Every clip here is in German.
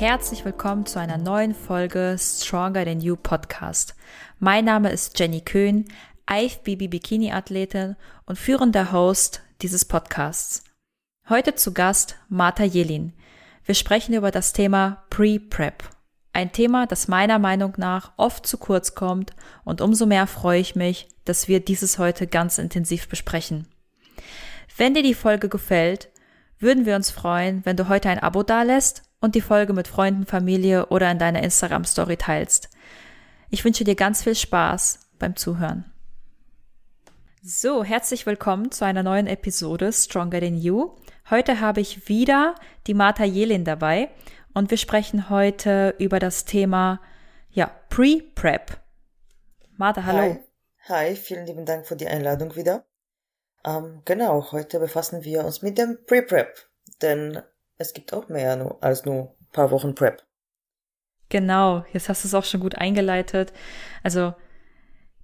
Herzlich willkommen zu einer neuen Folge Stronger Than You Podcast. Mein Name ist Jenny Köhn, IFBB Bikini Athletin und führender Host dieses Podcasts. Heute zu Gast Martha Jelin. Wir sprechen über das Thema Pre-Prep. Ein Thema, das meiner Meinung nach oft zu kurz kommt und umso mehr freue ich mich, dass wir dieses heute ganz intensiv besprechen. Wenn dir die Folge gefällt, würden wir uns freuen, wenn du heute ein Abo dalässt und die Folge mit Freunden, Familie oder in deiner Instagram-Story teilst. Ich wünsche dir ganz viel Spaß beim Zuhören. So, herzlich willkommen zu einer neuen Episode Stronger Than You. Heute habe ich wieder die Martha Jelin dabei und wir sprechen heute über das Thema ja, Pre-Prep. Martha, hallo. Hi. Hi, vielen lieben Dank für die Einladung wieder. Ähm, genau, heute befassen wir uns mit dem Pre-Prep, denn es gibt auch mehr als nur ein paar Wochen Prep. Genau, jetzt hast du es auch schon gut eingeleitet. Also,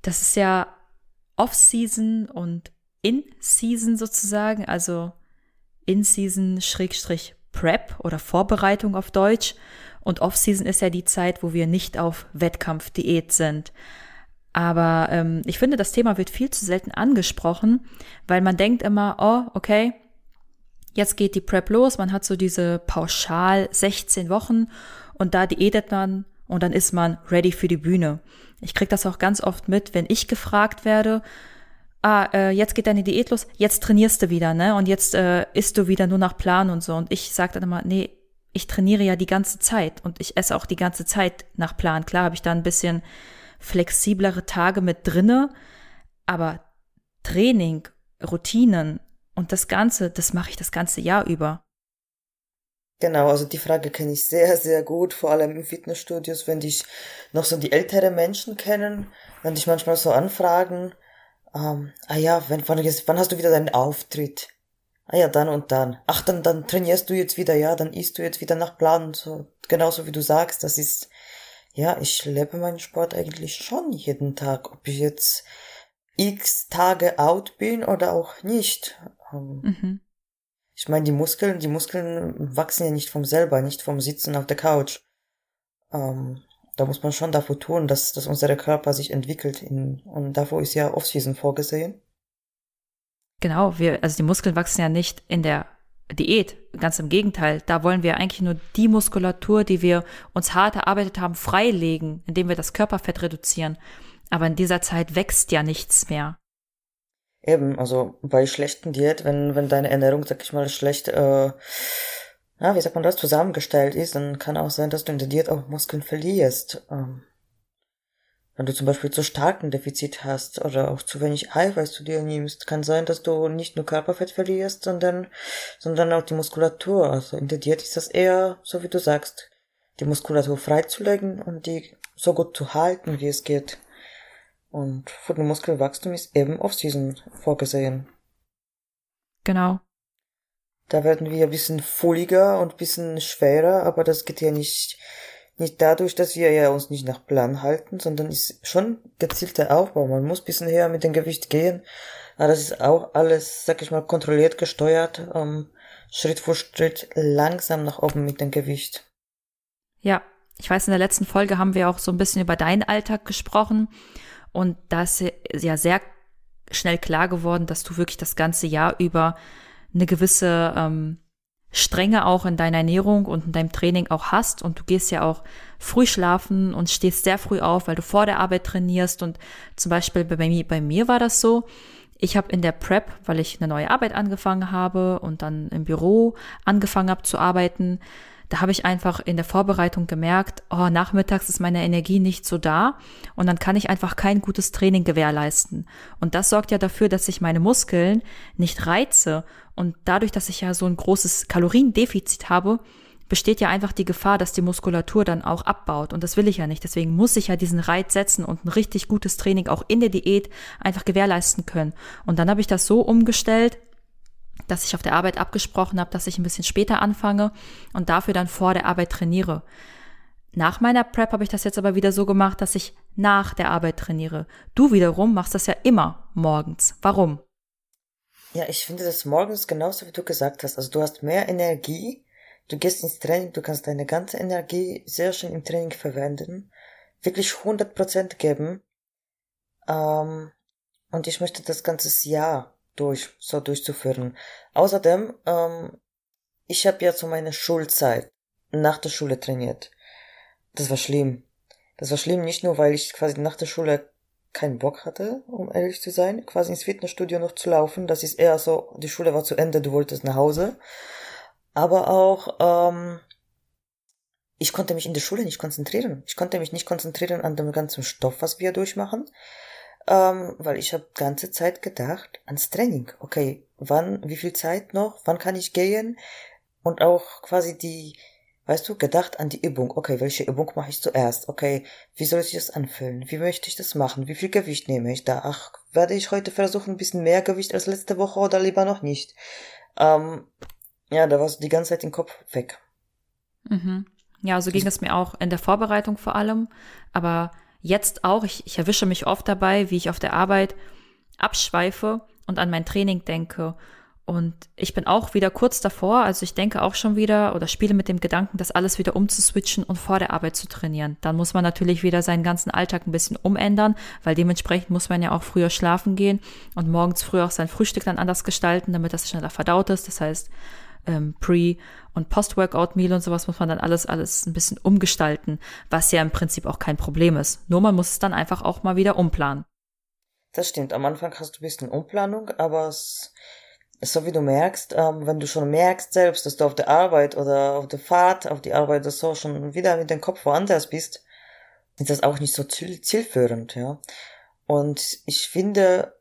das ist ja Off-Season und In-Season sozusagen, also In-Season Schrägstrich Prep oder Vorbereitung auf Deutsch. Und Off-Season ist ja die Zeit, wo wir nicht auf Wettkampfdiät sind. Aber ähm, ich finde, das Thema wird viel zu selten angesprochen, weil man denkt immer, oh, okay, jetzt geht die Prep los, man hat so diese pauschal 16 Wochen und da diätet man und dann ist man ready für die Bühne. Ich krieg das auch ganz oft mit, wenn ich gefragt werde, ah, äh, jetzt geht deine Diät los, jetzt trainierst du wieder, ne? Und jetzt äh, isst du wieder nur nach Plan und so. Und ich sage dann immer, nee, ich trainiere ja die ganze Zeit und ich esse auch die ganze Zeit nach Plan. Klar habe ich da ein bisschen flexiblere Tage mit drinne, aber Training, Routinen und das Ganze, das mache ich das ganze Jahr über. Genau, also die Frage kenne ich sehr, sehr gut, vor allem in Fitnessstudios, wenn dich noch so die ältere Menschen kennen, wenn dich manchmal so anfragen, ähm, ah ja, wenn, wann, wann hast du wieder deinen Auftritt? Ah ja, dann und dann. Ach, dann, dann trainierst du jetzt wieder, ja, dann isst du jetzt wieder nach Plan, so, genauso wie du sagst, das ist, ja, ich lebe meinen Sport eigentlich schon jeden Tag, ob ich jetzt x Tage out bin oder auch nicht. Ähm, mhm. Ich meine, die Muskeln, die Muskeln wachsen ja nicht vom selber, nicht vom Sitzen auf der Couch. Ähm, da muss man schon dafür tun, dass, dass unser Körper sich entwickelt. In, und dafür ist ja Off-Season vorgesehen. Genau, wir, also die Muskeln wachsen ja nicht in der Diät. Ganz im Gegenteil. Da wollen wir eigentlich nur die Muskulatur, die wir uns hart erarbeitet haben, freilegen, indem wir das Körperfett reduzieren. Aber in dieser Zeit wächst ja nichts mehr. Eben, also bei schlechten Diät, wenn, wenn deine Ernährung, sag ich mal, schlecht, äh, ja, wie sagt man das, zusammengestellt ist, dann kann auch sein, dass du in der Diät auch Muskeln verlierst. Ähm, wenn du zum Beispiel zu starken Defizit hast oder auch zu wenig Eiweiß zu dir nimmst, kann sein, dass du nicht nur Körperfett verlierst, sondern, sondern auch die Muskulatur. Also in der Diät ist das eher, so wie du sagst, die Muskulatur freizulegen und die so gut zu halten, wie es geht. Und für den Muskelwachstum ist eben Off-Season vorgesehen. Genau. Da werden wir ein bisschen fulliger und ein bisschen schwerer, aber das geht ja nicht, nicht dadurch, dass wir ja uns nicht nach Plan halten, sondern ist schon gezielter Aufbau. Man muss ein bisschen höher mit dem Gewicht gehen. Aber das ist auch alles, sag ich mal, kontrolliert gesteuert, um, Schritt für Schritt langsam nach oben mit dem Gewicht. Ja, ich weiß, in der letzten Folge haben wir auch so ein bisschen über deinen Alltag gesprochen. Und da ist ja sehr schnell klar geworden, dass du wirklich das ganze Jahr über eine gewisse ähm, Strenge auch in deiner Ernährung und in deinem Training auch hast. Und du gehst ja auch früh schlafen und stehst sehr früh auf, weil du vor der Arbeit trainierst. Und zum Beispiel bei mir, bei mir war das so. Ich habe in der Prep, weil ich eine neue Arbeit angefangen habe und dann im Büro angefangen habe zu arbeiten, da habe ich einfach in der Vorbereitung gemerkt, oh, nachmittags ist meine Energie nicht so da und dann kann ich einfach kein gutes Training gewährleisten. Und das sorgt ja dafür, dass ich meine Muskeln nicht reize und dadurch, dass ich ja so ein großes Kaloriendefizit habe, besteht ja einfach die Gefahr, dass die Muskulatur dann auch abbaut. Und das will ich ja nicht. Deswegen muss ich ja diesen Reiz setzen und ein richtig gutes Training auch in der Diät einfach gewährleisten können. Und dann habe ich das so umgestellt, dass ich auf der Arbeit abgesprochen habe, dass ich ein bisschen später anfange und dafür dann vor der Arbeit trainiere. Nach meiner Prep habe ich das jetzt aber wieder so gemacht, dass ich nach der Arbeit trainiere. Du wiederum machst das ja immer morgens. Warum? Ja, ich finde das morgens genauso, wie du gesagt hast. Also du hast mehr Energie, Du gehst ins Training, du kannst deine ganze Energie sehr schön im Training verwenden, wirklich 100% geben. Ähm, und ich möchte das ganze Jahr durch, so durchzuführen. Außerdem, ähm, ich habe ja zu meiner Schulzeit nach der Schule trainiert. Das war schlimm. Das war schlimm nicht nur, weil ich quasi nach der Schule keinen Bock hatte, um ehrlich zu sein, quasi ins Fitnessstudio noch zu laufen. Das ist eher so, die Schule war zu Ende, du wolltest nach Hause. Aber auch, ähm, ich konnte mich in der Schule nicht konzentrieren. Ich konnte mich nicht konzentrieren an dem ganzen Stoff, was wir durchmachen, ähm, weil ich habe ganze Zeit gedacht ans Training. Okay, wann, wie viel Zeit noch? Wann kann ich gehen? Und auch quasi die Weißt du, gedacht an die Übung. Okay, welche Übung mache ich zuerst? Okay, wie soll ich das anfühlen? Wie möchte ich das machen? Wie viel Gewicht nehme ich da? Ach, werde ich heute versuchen, ein bisschen mehr Gewicht als letzte Woche oder lieber noch nicht? Ähm, ja, da war so die ganze Zeit den Kopf weg. Mhm. Ja, so ging es mir auch in der Vorbereitung vor allem. Aber jetzt auch, ich, ich erwische mich oft dabei, wie ich auf der Arbeit abschweife und an mein Training denke und ich bin auch wieder kurz davor, also ich denke auch schon wieder oder spiele mit dem Gedanken, das alles wieder umzuswitchen und vor der Arbeit zu trainieren. Dann muss man natürlich wieder seinen ganzen Alltag ein bisschen umändern, weil dementsprechend muss man ja auch früher schlafen gehen und morgens früher auch sein Frühstück dann anders gestalten, damit das schneller verdaut ist. Das heißt, ähm, Pre- und Post-Workout-Meal und sowas muss man dann alles, alles ein bisschen umgestalten, was ja im Prinzip auch kein Problem ist. Nur man muss es dann einfach auch mal wieder umplanen. Das stimmt. Am Anfang hast du ein bisschen Umplanung, aber es so wie du merkst, ähm, wenn du schon merkst selbst, dass du auf der Arbeit oder auf der Fahrt auf die Arbeit oder so schon wieder mit dem Kopf woanders bist, ist das auch nicht so ziel zielführend, ja. Und ich finde,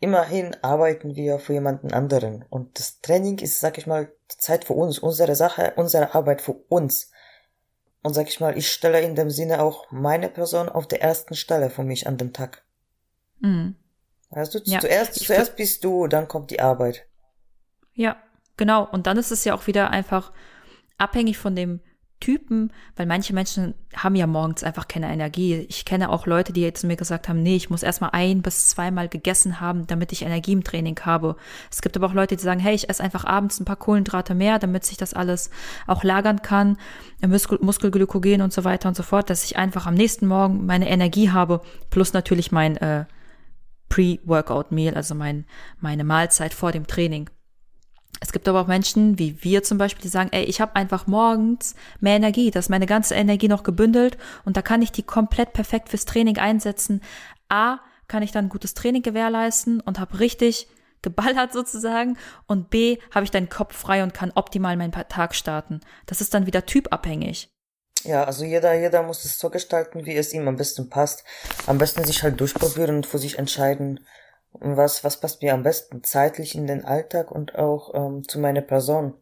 immerhin arbeiten wir für jemanden anderen. Und das Training ist, sag ich mal, Zeit für uns, unsere Sache, unsere Arbeit für uns. Und sag ich mal, ich stelle in dem Sinne auch meine Person auf der ersten Stelle für mich an dem Tag. Mhm. Du, ja. zuerst, zuerst bist du, dann kommt die Arbeit. Ja, genau. Und dann ist es ja auch wieder einfach abhängig von dem Typen, weil manche Menschen haben ja morgens einfach keine Energie. Ich kenne auch Leute, die jetzt mir gesagt haben, nee, ich muss erstmal ein bis zweimal gegessen haben, damit ich Energie im Training habe. Es gibt aber auch Leute, die sagen, hey, ich esse einfach abends ein paar Kohlenhydrate mehr, damit sich das alles auch lagern kann, Muskel Muskelglykogen und so weiter und so fort, dass ich einfach am nächsten Morgen meine Energie habe, plus natürlich mein äh, Pre-Workout-Meal, also mein, meine Mahlzeit vor dem Training. Es gibt aber auch Menschen, wie wir zum Beispiel, die sagen, ey, ich habe einfach morgens mehr Energie, da ist meine ganze Energie noch gebündelt und da kann ich die komplett perfekt fürs Training einsetzen. A, kann ich dann gutes Training gewährleisten und habe richtig geballert sozusagen und B, habe ich dann Kopf frei und kann optimal meinen Tag starten. Das ist dann wieder typabhängig. Ja, also jeder, jeder muss es so gestalten, wie es ihm am besten passt. Am besten sich halt durchprobieren und für sich entscheiden, was, was passt mir am besten zeitlich in den Alltag und auch ähm, zu meiner Person.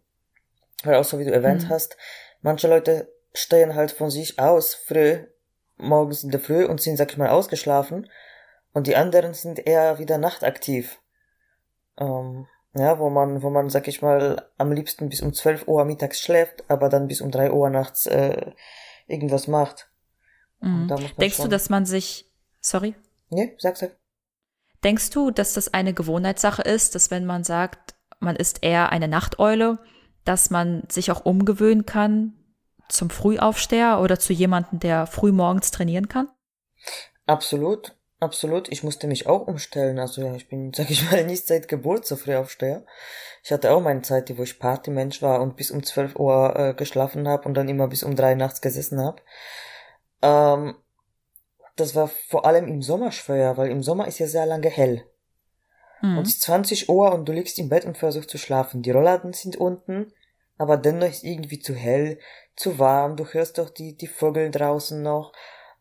Weil auch so wie du erwähnt mhm. hast, manche Leute stehen halt von sich aus früh, morgens in der Früh und sind, sag ich mal, ausgeschlafen und die anderen sind eher wieder nachtaktiv. Ähm, ja, wo man, wo man, sag ich mal, am liebsten bis um 12 Uhr mittags schläft, aber dann bis um 3 Uhr nachts äh, irgendwas macht. Mhm. Denkst du, dass man sich, sorry? Nee, sag, sag. Denkst du, dass das eine Gewohnheitssache ist, dass wenn man sagt, man ist eher eine Nachteule, dass man sich auch umgewöhnen kann zum Frühaufsteher oder zu jemandem, der früh morgens trainieren kann? Absolut, absolut. Ich musste mich auch umstellen. Also ja, ich bin, sag ich mal, nicht seit Geburt so früh aufsteher. Ich hatte auch meine Zeit, wo ich Partymensch war und bis um 12 Uhr äh, geschlafen habe und dann immer bis um drei nachts gesessen habe. Ähm, das war vor allem im Sommer schwer, weil im Sommer ist ja sehr lange hell. Mhm. Und es ist 20 Uhr und du liegst im Bett und versuchst zu schlafen. Die Rollladen sind unten, aber dennoch ist irgendwie zu hell, zu warm, du hörst doch die, die Vögel draußen noch.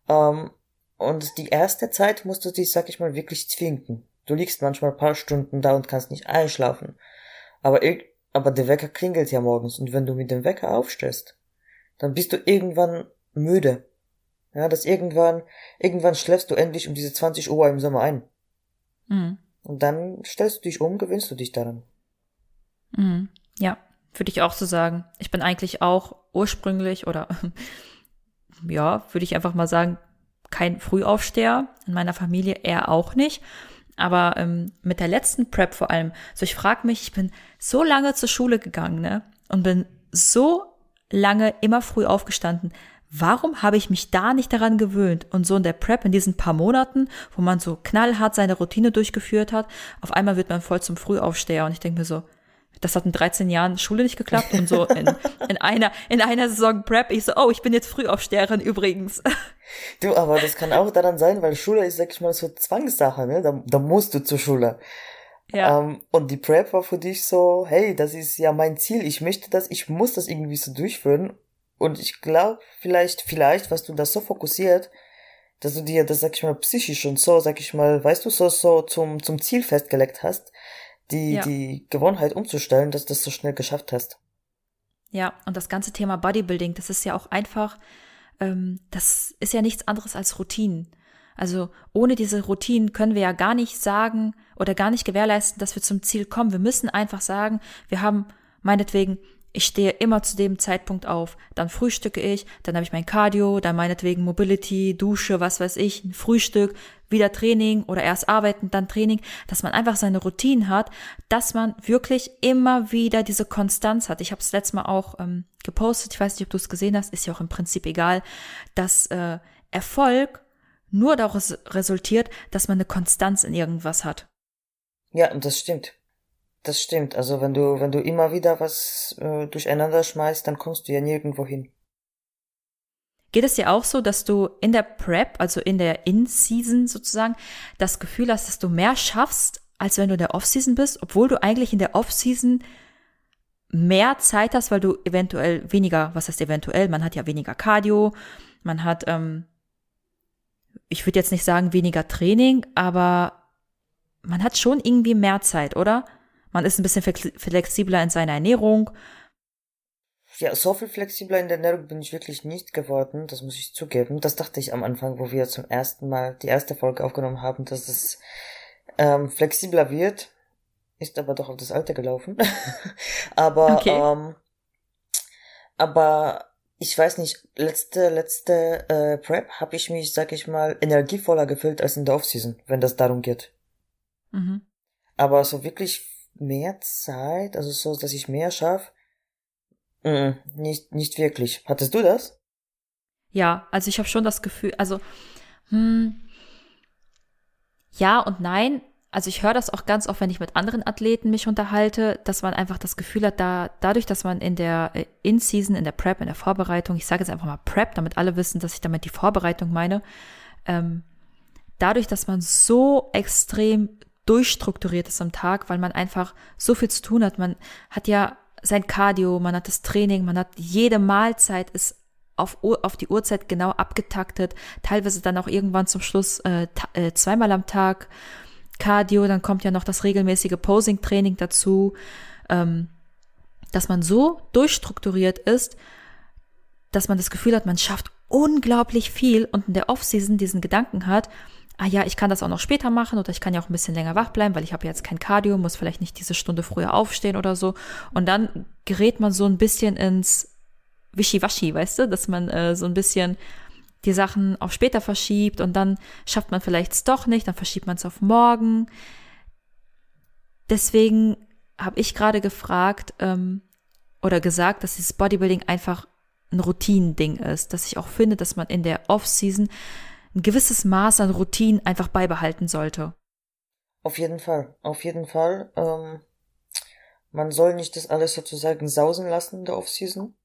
Ähm, und die erste Zeit musst du dich, sag ich mal, wirklich zwingen. Du liegst manchmal ein paar Stunden da und kannst nicht einschlafen. Aber, aber der Wecker klingelt ja morgens und wenn du mit dem Wecker aufstehst, dann bist du irgendwann müde. Ja, dass irgendwann, irgendwann schläfst du endlich um diese 20 Uhr im Sommer ein. Mhm. Und dann stellst du dich um, gewinnst du dich daran. Mhm. Ja, würde ich auch so sagen. Ich bin eigentlich auch ursprünglich oder ja, würde ich einfach mal sagen, kein Frühaufsteher. In meiner Familie eher auch nicht. Aber ähm, mit der letzten Prep vor allem, so ich frage mich, ich bin so lange zur Schule gegangen, ne? Und bin so lange immer früh aufgestanden. Warum habe ich mich da nicht daran gewöhnt? Und so in der Prep in diesen paar Monaten, wo man so knallhart seine Routine durchgeführt hat, auf einmal wird man voll zum Frühaufsteher. Und ich denke mir so, das hat in 13 Jahren Schule nicht geklappt und so in, in einer in einer Saison Prep ich so oh ich bin jetzt Frühaufsteherin übrigens du aber das kann auch daran sein weil Schule ist sag ich mal so Zwangssache ne da, da musst du zur Schule ja. Ähm, und die Prep war für dich so hey das ist ja mein Ziel ich möchte das ich muss das irgendwie so durchführen und ich glaube vielleicht vielleicht was du das so fokussiert dass du dir das sag ich mal psychisch und so sag ich mal weißt du so so zum zum Ziel festgelegt hast die, ja. die Gewohnheit umzustellen, dass du das so schnell geschafft hast. Ja, und das ganze Thema Bodybuilding, das ist ja auch einfach, ähm, das ist ja nichts anderes als Routinen. Also ohne diese Routinen können wir ja gar nicht sagen oder gar nicht gewährleisten, dass wir zum Ziel kommen. Wir müssen einfach sagen, wir haben meinetwegen ich stehe immer zu dem Zeitpunkt auf. Dann frühstücke ich, dann habe ich mein Cardio, dann meinetwegen Mobility, Dusche, was weiß ich, ein Frühstück, wieder Training oder erst arbeiten, dann Training, dass man einfach seine Routinen hat, dass man wirklich immer wieder diese Konstanz hat. Ich habe es letztes Mal auch ähm, gepostet, ich weiß nicht, ob du es gesehen hast, ist ja auch im Prinzip egal, dass äh, Erfolg nur daraus resultiert, dass man eine Konstanz in irgendwas hat. Ja, und das stimmt. Das stimmt. Also wenn du, wenn du immer wieder was äh, durcheinander schmeißt, dann kommst du ja nirgendwo hin. Geht es dir auch so, dass du in der Prep, also in der In-Season sozusagen, das Gefühl hast, dass du mehr schaffst, als wenn du in der Off-Season bist, obwohl du eigentlich in der Off-Season mehr Zeit hast, weil du eventuell weniger, was heißt eventuell, man hat ja weniger Cardio, man hat, ähm, ich würde jetzt nicht sagen weniger Training, aber man hat schon irgendwie mehr Zeit, oder? Man ist ein bisschen flexibler in seiner Ernährung. Ja, so viel flexibler in der Ernährung bin ich wirklich nicht geworden, das muss ich zugeben. Das dachte ich am Anfang, wo wir zum ersten Mal die erste Folge aufgenommen haben, dass es ähm, flexibler wird. Ist aber doch auf das Alte gelaufen. aber, okay. ähm, aber ich weiß nicht, letzte, letzte äh, Prep habe ich mich, sag ich mal, energievoller gefühlt als in der Offseason, wenn das darum geht. Mhm. Aber so wirklich mehr Zeit, also so, dass ich mehr schaffe? Mm, nicht, nicht wirklich. Hattest du das? Ja, also ich habe schon das Gefühl, also hm, ja und nein. Also ich höre das auch ganz oft, wenn ich mit anderen Athleten mich unterhalte, dass man einfach das Gefühl hat, da dadurch, dass man in der äh, In-Season, in der Prep, in der Vorbereitung, ich sage jetzt einfach mal Prep, damit alle wissen, dass ich damit die Vorbereitung meine, ähm, dadurch, dass man so extrem durchstrukturiert ist am Tag, weil man einfach so viel zu tun hat. Man hat ja sein Cardio, man hat das Training, man hat jede Mahlzeit ist auf, auf die Uhrzeit genau abgetaktet, teilweise dann auch irgendwann zum Schluss äh, äh, zweimal am Tag Cardio, dann kommt ja noch das regelmäßige Posing-Training dazu, ähm, dass man so durchstrukturiert ist, dass man das Gefühl hat, man schafft unglaublich viel und in der Off-Season diesen Gedanken hat, ah ja, ich kann das auch noch später machen oder ich kann ja auch ein bisschen länger wach bleiben, weil ich habe jetzt kein Cardio, muss vielleicht nicht diese Stunde früher aufstehen oder so. Und dann gerät man so ein bisschen ins Wischiwaschi, weißt du, dass man äh, so ein bisschen die Sachen auf später verschiebt und dann schafft man vielleicht es doch nicht, dann verschiebt man es auf morgen. Deswegen habe ich gerade gefragt ähm, oder gesagt, dass dieses Bodybuilding einfach ein Routinending ist, dass ich auch finde, dass man in der Off-Season ein gewisses Maß an Routinen einfach beibehalten sollte. Auf jeden Fall, auf jeden Fall. Ähm, man soll nicht das alles sozusagen sausen lassen in der Offseason.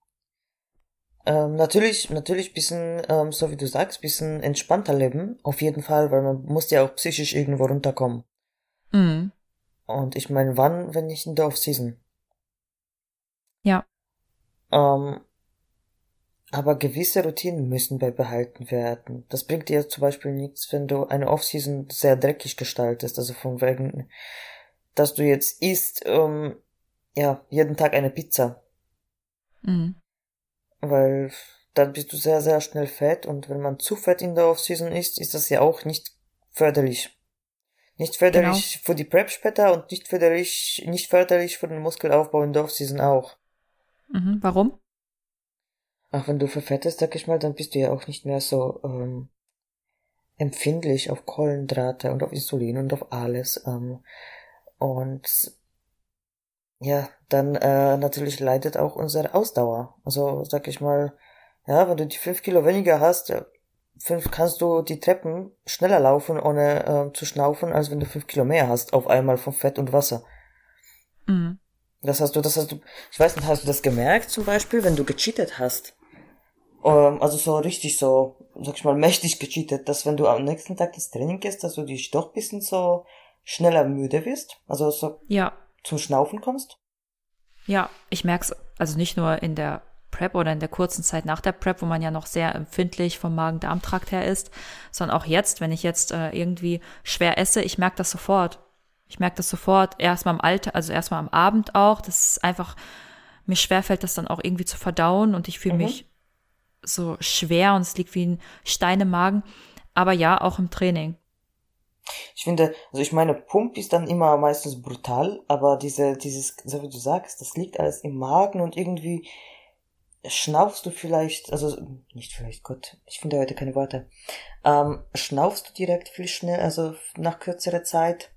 Ähm, natürlich, natürlich bisschen, ähm, so wie du sagst, bisschen entspannter leben. Auf jeden Fall, weil man muss ja auch psychisch irgendwo runterkommen. Mhm. Und ich meine, wann, wenn nicht in der Offseason? Ja. Ähm, aber gewisse Routinen müssen beibehalten werden. Das bringt dir zum Beispiel nichts, wenn du eine Offseason sehr dreckig gestaltest. Also von wegen, dass du jetzt isst, ähm, ja, jeden Tag eine Pizza. Mhm. Weil dann bist du sehr, sehr schnell fett und wenn man zu fett in der Offseason ist, ist das ja auch nicht förderlich. Nicht förderlich genau. für die Prep später und nicht förderlich, nicht förderlich für den Muskelaufbau in der Offseason auch. Mhm, warum? Ach, wenn du verfettest, sag ich mal, dann bist du ja auch nicht mehr so ähm, empfindlich auf Kohlenhydrate und auf Insulin und auf alles. Ähm, und ja, dann äh, natürlich leidet auch unsere Ausdauer. Also sag ich mal, ja, wenn du die fünf Kilo weniger hast, fünf kannst du die Treppen schneller laufen, ohne äh, zu schnaufen, als wenn du fünf Kilo mehr hast, auf einmal von Fett und Wasser. Mhm. Das hast du, das hast du, ich weiß nicht, hast du das gemerkt zum Beispiel, wenn du gecheatet hast? Ähm, also so richtig so, sag ich mal, mächtig gecheatet, dass wenn du am nächsten Tag ins Training gehst, dass du dich doch bisschen so schneller müde wirst? Also so ja. zum Schnaufen kommst? Ja, ich merk's also nicht nur in der Prep oder in der kurzen Zeit nach der Prep, wo man ja noch sehr empfindlich vom Magen-Darm-Trakt her ist, sondern auch jetzt, wenn ich jetzt äh, irgendwie schwer esse, ich merke das sofort. Ich merke das sofort, erstmal am Alter, also erstmal am Abend auch. Das ist einfach, mir schwerfällt das dann auch irgendwie zu verdauen und ich fühle mhm. mich so schwer und es liegt wie ein Stein im Magen. Aber ja, auch im Training. Ich finde, also ich meine, Pump ist dann immer meistens brutal, aber diese, dieses, so wie du sagst, das liegt alles im Magen und irgendwie schnaufst du vielleicht, also nicht vielleicht, Gott, ich finde heute keine Worte, ähm, schnaufst du direkt viel schnell, also nach kürzerer Zeit.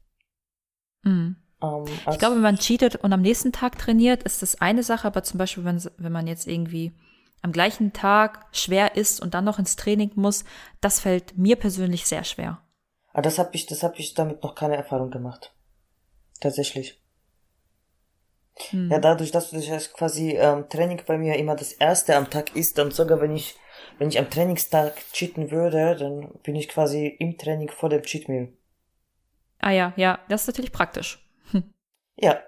Mhm. Ähm, ich glaube, wenn man cheatet und am nächsten Tag trainiert, ist das eine Sache, aber zum Beispiel, wenn, wenn man jetzt irgendwie am gleichen Tag schwer ist und dann noch ins Training muss, das fällt mir persönlich sehr schwer. Aber ah, das habe ich, das habe ich damit noch keine Erfahrung gemacht. Tatsächlich. Hm. Ja, dadurch, dass das quasi ähm, Training bei mir immer das erste am Tag ist, dann sogar wenn ich, wenn ich am Trainingstag cheaten würde, dann bin ich quasi im Training vor dem Cheat Meal. Ah ja, ja, das ist natürlich praktisch. Hm. Ja.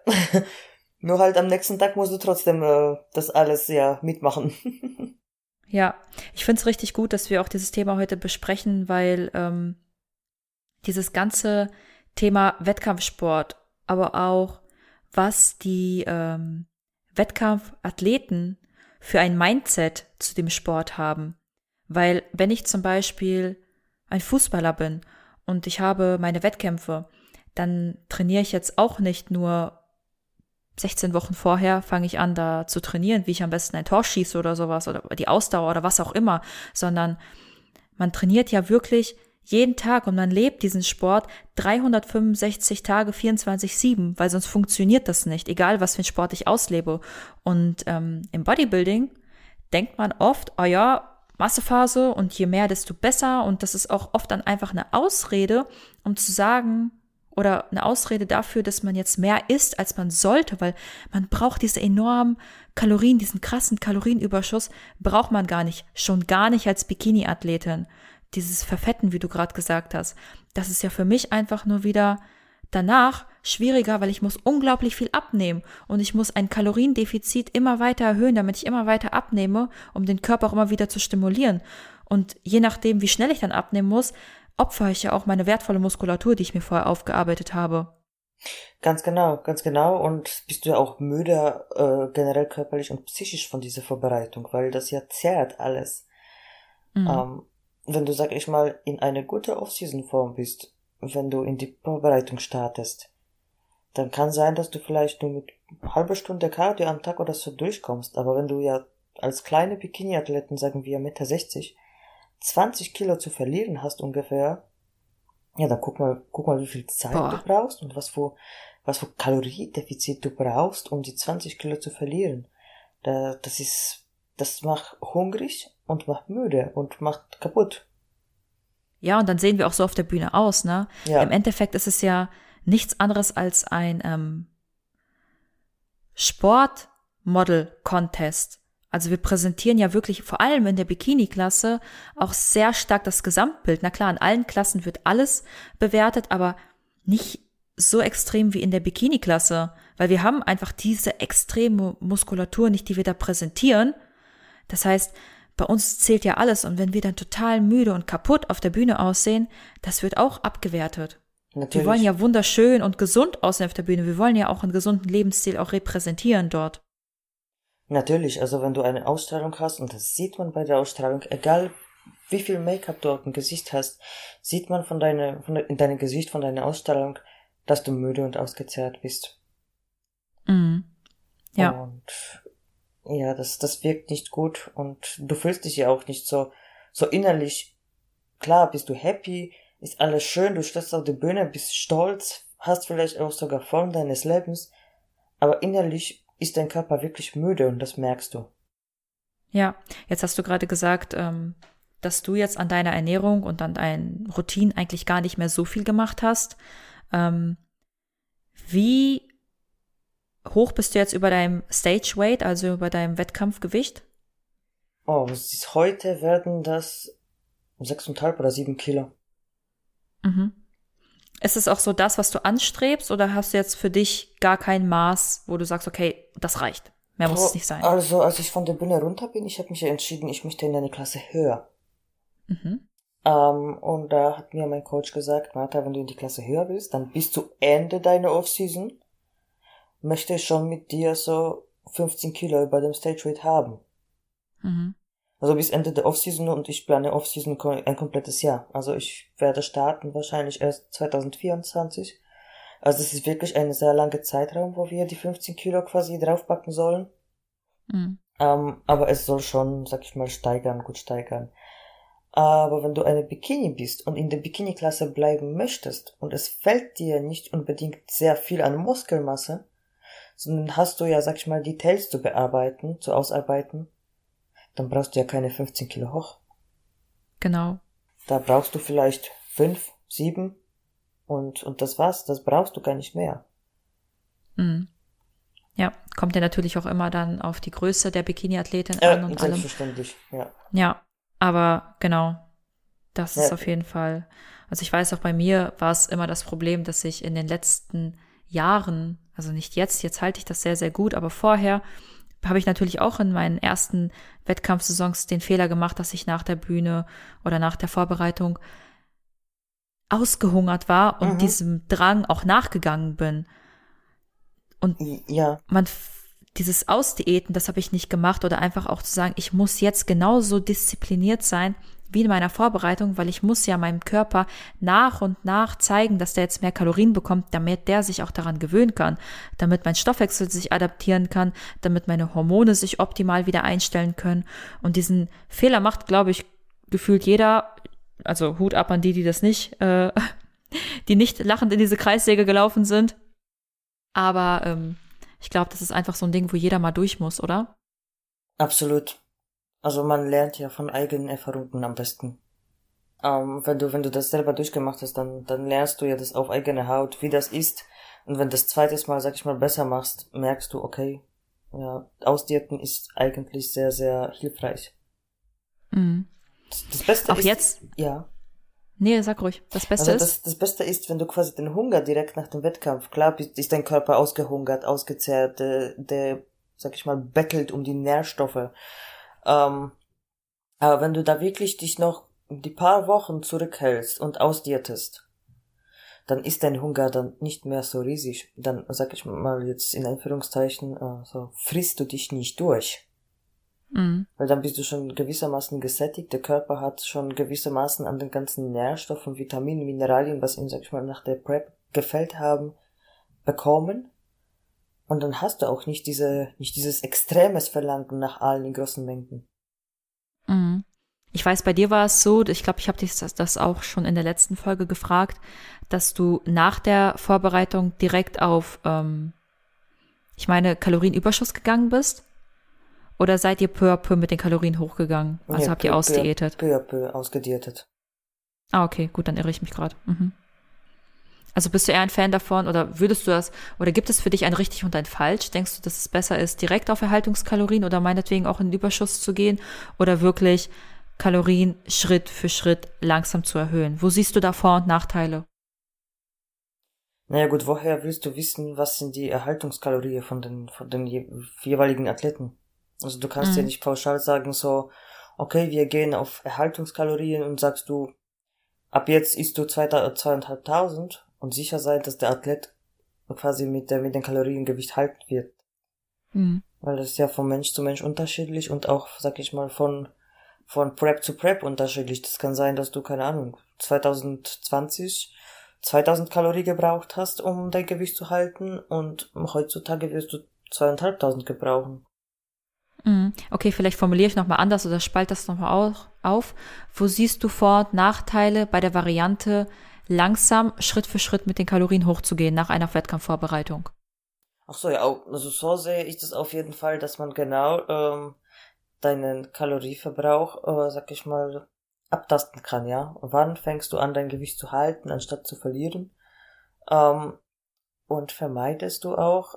Nur halt am nächsten Tag musst du trotzdem äh, das alles ja mitmachen. ja, ich finde es richtig gut, dass wir auch dieses Thema heute besprechen, weil ähm, dieses ganze Thema Wettkampfsport, aber auch was die ähm, Wettkampfathleten für ein Mindset zu dem Sport haben. Weil wenn ich zum Beispiel ein Fußballer bin und ich habe meine Wettkämpfe, dann trainiere ich jetzt auch nicht nur 16 Wochen vorher fange ich an, da zu trainieren, wie ich am besten ein Tor schieße oder sowas oder die Ausdauer oder was auch immer, sondern man trainiert ja wirklich jeden Tag und man lebt diesen Sport 365 Tage 24-7, weil sonst funktioniert das nicht, egal was für einen Sport ich auslebe. Und ähm, im Bodybuilding denkt man oft, oh ja, Massephase und je mehr, desto besser. Und das ist auch oft dann einfach eine Ausrede, um zu sagen, oder eine Ausrede dafür, dass man jetzt mehr isst, als man sollte, weil man braucht diese enormen Kalorien, diesen krassen Kalorienüberschuss, braucht man gar nicht, schon gar nicht als Bikini-Athletin dieses Verfetten, wie du gerade gesagt hast, das ist ja für mich einfach nur wieder danach schwieriger, weil ich muss unglaublich viel abnehmen und ich muss ein Kaloriendefizit immer weiter erhöhen, damit ich immer weiter abnehme, um den Körper auch immer wieder zu stimulieren. Und je nachdem, wie schnell ich dann abnehmen muss, opfere ich ja auch meine wertvolle Muskulatur, die ich mir vorher aufgearbeitet habe. Ganz genau, ganz genau. Und bist du ja auch müde, äh, generell körperlich und psychisch von dieser Vorbereitung, weil das ja zehrt alles. Mhm. Ähm, wenn du, sag ich mal, in eine gute Off-Season-Form bist, wenn du in die Vorbereitung startest, dann kann sein, dass du vielleicht nur mit halbe Stunde Cardio am Tag oder so durchkommst. Aber wenn du ja als kleine Bikini-Athleten, sagen wir Meter 60, 20 Kilo zu verlieren hast ungefähr, ja, dann guck mal, guck mal, wie viel Zeit Boah. du brauchst und was für, was für Kaloriedefizit du brauchst, um die 20 Kilo zu verlieren. Da, das ist, das macht hungrig und macht müde und macht kaputt. Ja, und dann sehen wir auch so auf der Bühne aus, ne? Ja. Im Endeffekt ist es ja nichts anderes als ein ähm, Sportmodel-Contest. Also wir präsentieren ja wirklich vor allem in der Bikini-Klasse auch sehr stark das Gesamtbild. Na klar, in allen Klassen wird alles bewertet, aber nicht so extrem wie in der Bikini-Klasse, weil wir haben einfach diese extreme Muskulatur nicht, die wir da präsentieren. Das heißt, bei uns zählt ja alles und wenn wir dann total müde und kaputt auf der Bühne aussehen, das wird auch abgewertet. Natürlich. Wir wollen ja wunderschön und gesund aussehen auf der Bühne. Wir wollen ja auch einen gesunden Lebensstil auch repräsentieren dort. Natürlich, also wenn du eine Ausstrahlung hast, und das sieht man bei der Ausstrahlung, egal wie viel Make-up du auf dem Gesicht hast, sieht man von deiner, von in deinem Gesicht, von deiner Ausstrahlung, dass du müde und ausgezehrt bist. Mhm. Ja. Und ja, das, das wirkt nicht gut und du fühlst dich ja auch nicht so, so innerlich. Klar, bist du happy, ist alles schön, du stehst auf der Bühne, bist stolz, hast vielleicht auch sogar Form deines Lebens, aber innerlich ist dein Körper wirklich müde und das merkst du. Ja, jetzt hast du gerade gesagt, ähm, dass du jetzt an deiner Ernährung und an deinen Routinen eigentlich gar nicht mehr so viel gemacht hast. Ähm, wie hoch bist du jetzt über deinem Stage Weight, also über deinem Wettkampfgewicht? Oh, heute werden das sechseinhalb oder sieben Kilo. Mhm. Ist es auch so das, was du anstrebst, oder hast du jetzt für dich gar kein Maß, wo du sagst, okay, das reicht? Mehr muss oh, es nicht sein. Also, als ich von der Bühne runter bin, ich habe mich entschieden, ich möchte in eine Klasse höher. Mhm. Ähm, und da hat mir mein Coach gesagt, Martha, wenn du in die Klasse höher willst, dann bis zu Ende deiner Offseason möchte ich schon mit dir so 15 Kilo über dem Stage Weight haben. Mhm. Also bis Ende der Offseason und ich plane Offseason ein komplettes Jahr. Also ich werde starten wahrscheinlich erst 2024. Also es ist wirklich ein sehr langer Zeitraum, wo wir die 15 Kilo quasi draufpacken sollen. Mhm. Ähm, aber es soll schon, sag ich mal, steigern, gut steigern. Aber wenn du eine Bikini bist und in der Bikini-Klasse bleiben möchtest und es fällt dir nicht unbedingt sehr viel an Muskelmasse, sondern hast du ja, sag ich mal, Details zu bearbeiten, zu ausarbeiten, dann brauchst du ja keine 15 Kilo hoch. Genau. Da brauchst du vielleicht fünf, sieben und, und das war's, das brauchst du gar nicht mehr. Mhm. Ja, kommt ja natürlich auch immer dann auf die Größe der Bikini-Athletin äh, an und selbstverständlich, allem. ja. Ja, aber genau, das ja. ist auf jeden Fall. Also ich weiß auch bei mir war es immer das Problem, dass ich in den letzten Jahren, also nicht jetzt, jetzt halte ich das sehr, sehr gut, aber vorher habe ich natürlich auch in meinen ersten Wettkampfsaisons den Fehler gemacht, dass ich nach der Bühne oder nach der Vorbereitung ausgehungert war und mhm. diesem Drang auch nachgegangen bin. Und ja. man dieses Ausdiäten, das habe ich nicht gemacht oder einfach auch zu sagen, ich muss jetzt genauso diszipliniert sein wie in meiner Vorbereitung, weil ich muss ja meinem Körper nach und nach zeigen, dass der jetzt mehr Kalorien bekommt, damit der sich auch daran gewöhnen kann, damit mein Stoffwechsel sich adaptieren kann, damit meine Hormone sich optimal wieder einstellen können. Und diesen Fehler macht, glaube ich, gefühlt jeder, also Hut ab an die, die das nicht, äh, die nicht lachend in diese Kreissäge gelaufen sind. Aber ähm, ich glaube, das ist einfach so ein Ding, wo jeder mal durch muss, oder? Absolut. Also man lernt ja von eigenen Erfahrungen am besten. Ähm, wenn du, wenn du das selber durchgemacht hast, dann, dann lernst du ja das auf eigene Haut, wie das ist. Und wenn du das zweites Mal, sag ich mal, besser machst, merkst du, okay, ja, Ausdiäten ist eigentlich sehr, sehr hilfreich. Mhm. Das, das Beste Auch ist, jetzt? Ja. Nee, sag ruhig. Das Beste also das, ist? Das Beste ist, wenn du quasi den Hunger direkt nach dem Wettkampf, klar ist dein Körper ausgehungert, ausgezehrt, der, der sag ich mal, bettelt um die Nährstoffe. Ähm, aber wenn du da wirklich dich noch die paar Wochen zurückhältst und ausdietest, dann ist dein Hunger dann nicht mehr so riesig. Dann, sag ich mal jetzt in Anführungszeichen, äh, so frisst du dich nicht durch. Mhm. Weil dann bist du schon gewissermaßen gesättigt, der Körper hat schon gewissermaßen an den ganzen Nährstoffen, Vitaminen, Mineralien, was ihm, sag ich mal, nach der Prep gefällt haben, bekommen. Und dann hast du auch nicht diese, nicht dieses extremes Verlangen nach allen in großen Mengen. Mhm. Ich weiß, bei dir war es so, ich glaube, ich habe dich das, das auch schon in der letzten Folge gefragt, dass du nach der Vorbereitung direkt auf, ähm, ich meine, Kalorienüberschuss gegangen bist. Oder seid ihr peu à peu mit den Kalorien hochgegangen? Also ja, habt ihr ausdiätet? Peu à peu ausgediätet. Ah, okay, gut, dann irre ich mich gerade. Mhm. Also bist du eher ein Fan davon oder würdest du das, oder gibt es für dich ein richtig und ein falsch? Denkst du, dass es besser ist, direkt auf Erhaltungskalorien oder meinetwegen auch in den Überschuss zu gehen oder wirklich Kalorien Schritt für Schritt langsam zu erhöhen? Wo siehst du da Vor- und Nachteile? Naja gut, woher willst du wissen, was sind die Erhaltungskalorien von den, von den jeweiligen Athleten? Also du kannst mhm. ja nicht pauschal sagen so, okay, wir gehen auf Erhaltungskalorien und sagst du, ab jetzt isst du zweieinhalbtausend und sicher sein, dass der Athlet quasi mit der mit dem Kaloriengewicht halten wird. Mhm. Weil das ist ja von Mensch zu Mensch unterschiedlich und auch, sag ich mal, von von Prep zu Prep unterschiedlich. Das kann sein, dass du, keine Ahnung, 2020 2000 Kalorien gebraucht hast, um dein Gewicht zu halten und heutzutage wirst du zweieinhalbtausend gebrauchen. Mhm. Okay, vielleicht formuliere ich nochmal anders oder spalt das nochmal auf. Wo siehst du Vor- und Nachteile bei der Variante, langsam Schritt für Schritt mit den Kalorien hochzugehen nach einer Wettkampfvorbereitung? Ach so, ja, also so sehe ich das auf jeden Fall, dass man genau ähm, deinen Kalorieverbrauch, äh, sag ich mal, abtasten kann, ja. Wann fängst du an, dein Gewicht zu halten, anstatt zu verlieren? Ähm, und vermeidest du auch,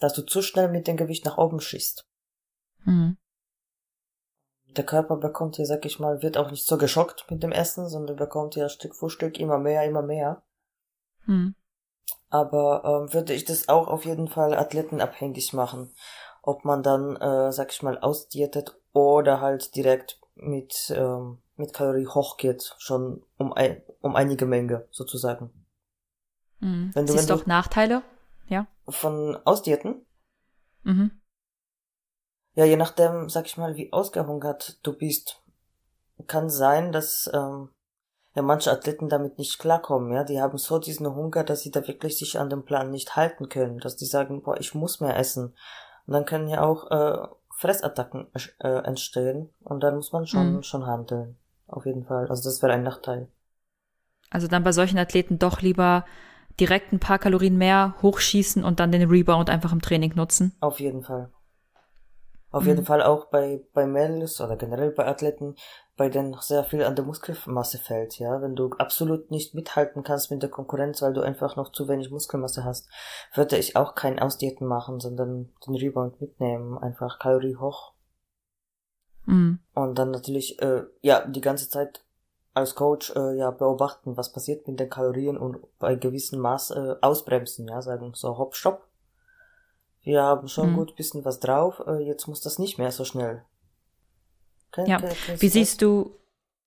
dass du zu schnell mit dem Gewicht nach oben schießt. Mhm. Der Körper bekommt hier, sag ich mal, wird auch nicht so geschockt mit dem Essen, sondern bekommt ja Stück für Stück immer mehr, immer mehr. Mhm. Aber ähm, würde ich das auch auf jeden Fall athletenabhängig machen, ob man dann, äh, sag ich mal, ausdietet oder halt direkt mit ähm, mit Kalorie hochgeht, schon um ein, um einige Menge sozusagen. Mhm. Wenn du, Siehst wenn du auch Nachteile? Ja. Von Ausdiäten? Mhm. Ja, je nachdem, sag ich mal, wie ausgehungert du bist, kann sein, dass ähm, ja manche Athleten damit nicht klarkommen, ja, die haben so diesen Hunger, dass sie da wirklich sich an dem Plan nicht halten können, dass die sagen, boah, ich muss mehr essen. Und dann können ja auch äh, Fressattacken äh, entstehen und dann muss man schon mhm. schon handeln, auf jeden Fall. Also das wäre ein Nachteil. Also dann bei solchen Athleten doch lieber direkt ein paar Kalorien mehr hochschießen und dann den Rebound einfach im Training nutzen. Auf jeden Fall. Auf mhm. jeden Fall auch bei, bei Mädels oder generell bei Athleten, bei denen sehr viel an der Muskelmasse fällt, ja. Wenn du absolut nicht mithalten kannst mit der Konkurrenz, weil du einfach noch zu wenig Muskelmasse hast, würde ich auch kein Ausdiäten machen, sondern den Rebound mitnehmen, einfach Kalorie hoch. Mhm. Und dann natürlich, äh, ja, die ganze Zeit als Coach äh, ja beobachten, was passiert mit den Kalorien und bei gewissem Maß äh, ausbremsen, ja, sagen so hopp, stopp. Wir haben schon mhm. gut bisschen was drauf, äh, jetzt muss das nicht mehr so schnell. Kann, ja, kann, wie siehst du,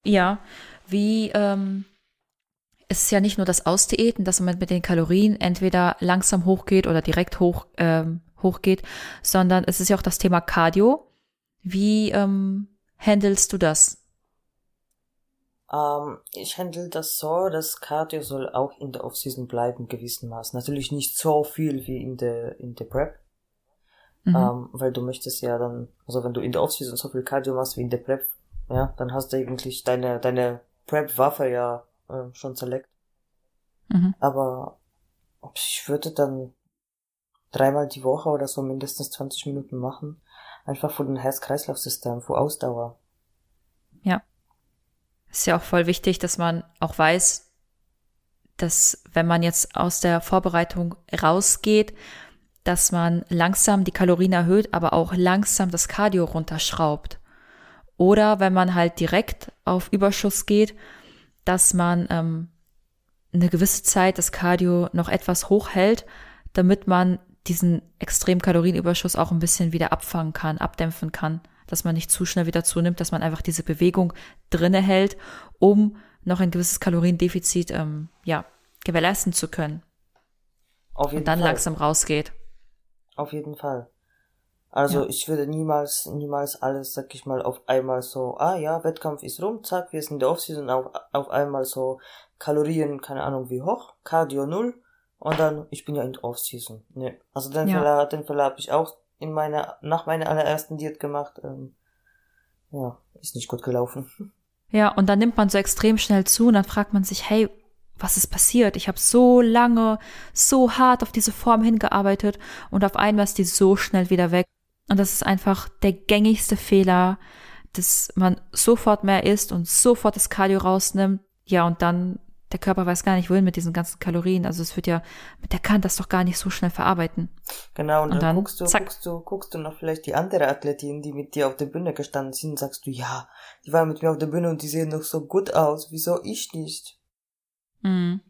ja, wie ähm, es ist ja nicht nur das Ausdiäten, dass man mit den Kalorien entweder langsam hochgeht oder direkt hoch ähm, hochgeht, sondern es ist ja auch das Thema Cardio. Wie ähm, handelst du das? Ähm, ich handle das so, dass Cardio soll auch in der Offseason bleiben, gewissermaßen. Natürlich nicht so viel wie in der, in der Prep. Mhm. Ähm, weil du möchtest ja dann, also wenn du in der Offseason so viel Cardio machst wie in der Prep, ja, dann hast du eigentlich deine, deine Prep-Waffe ja äh, schon zerleckt. Mhm. Aber ich würde dann dreimal die Woche oder so mindestens 20 Minuten machen. Einfach für den Herz-Kreislauf-System, für Ausdauer. Ja ist ja auch voll wichtig, dass man auch weiß, dass wenn man jetzt aus der Vorbereitung rausgeht, dass man langsam die Kalorien erhöht, aber auch langsam das Cardio runterschraubt. Oder wenn man halt direkt auf Überschuss geht, dass man ähm, eine gewisse Zeit das Cardio noch etwas hochhält, damit man diesen extremen Kalorienüberschuss auch ein bisschen wieder abfangen kann, abdämpfen kann dass man nicht zu schnell wieder zunimmt, dass man einfach diese Bewegung drinne hält, um noch ein gewisses Kaloriendefizit ähm, ja, gewährleisten zu können. Auf jeden und dann Fall. langsam rausgeht. Auf jeden Fall. Also ja. ich würde niemals, niemals alles, sag ich mal, auf einmal so, ah ja, Wettkampf ist rum, zack, wir sind in der Offseason, auf, auf einmal so Kalorien, keine Ahnung wie hoch, Cardio null und dann, ich bin ja in der Offseason. Nee. Also den ja. Fehler, den Fehler habe ich auch in meiner, nach meiner allerersten Diät gemacht. Ähm, ja, ist nicht gut gelaufen. Ja, und dann nimmt man so extrem schnell zu und dann fragt man sich, hey, was ist passiert? Ich habe so lange, so hart auf diese Form hingearbeitet und auf einmal ist die so schnell wieder weg. Und das ist einfach der gängigste Fehler, dass man sofort mehr isst und sofort das Cardio rausnimmt. Ja, und dann der Körper weiß gar nicht, wohin mit diesen ganzen Kalorien. Also es wird ja, der kann das doch gar nicht so schnell verarbeiten. Genau, und, und dann, dann, guckst du, zack. guckst du, guckst du noch vielleicht die andere Athletin, die mit dir auf der Bühne gestanden sind, sagst du, ja, die war mit mir auf der Bühne und die sehen doch so gut aus, wieso ich nicht? Mhm.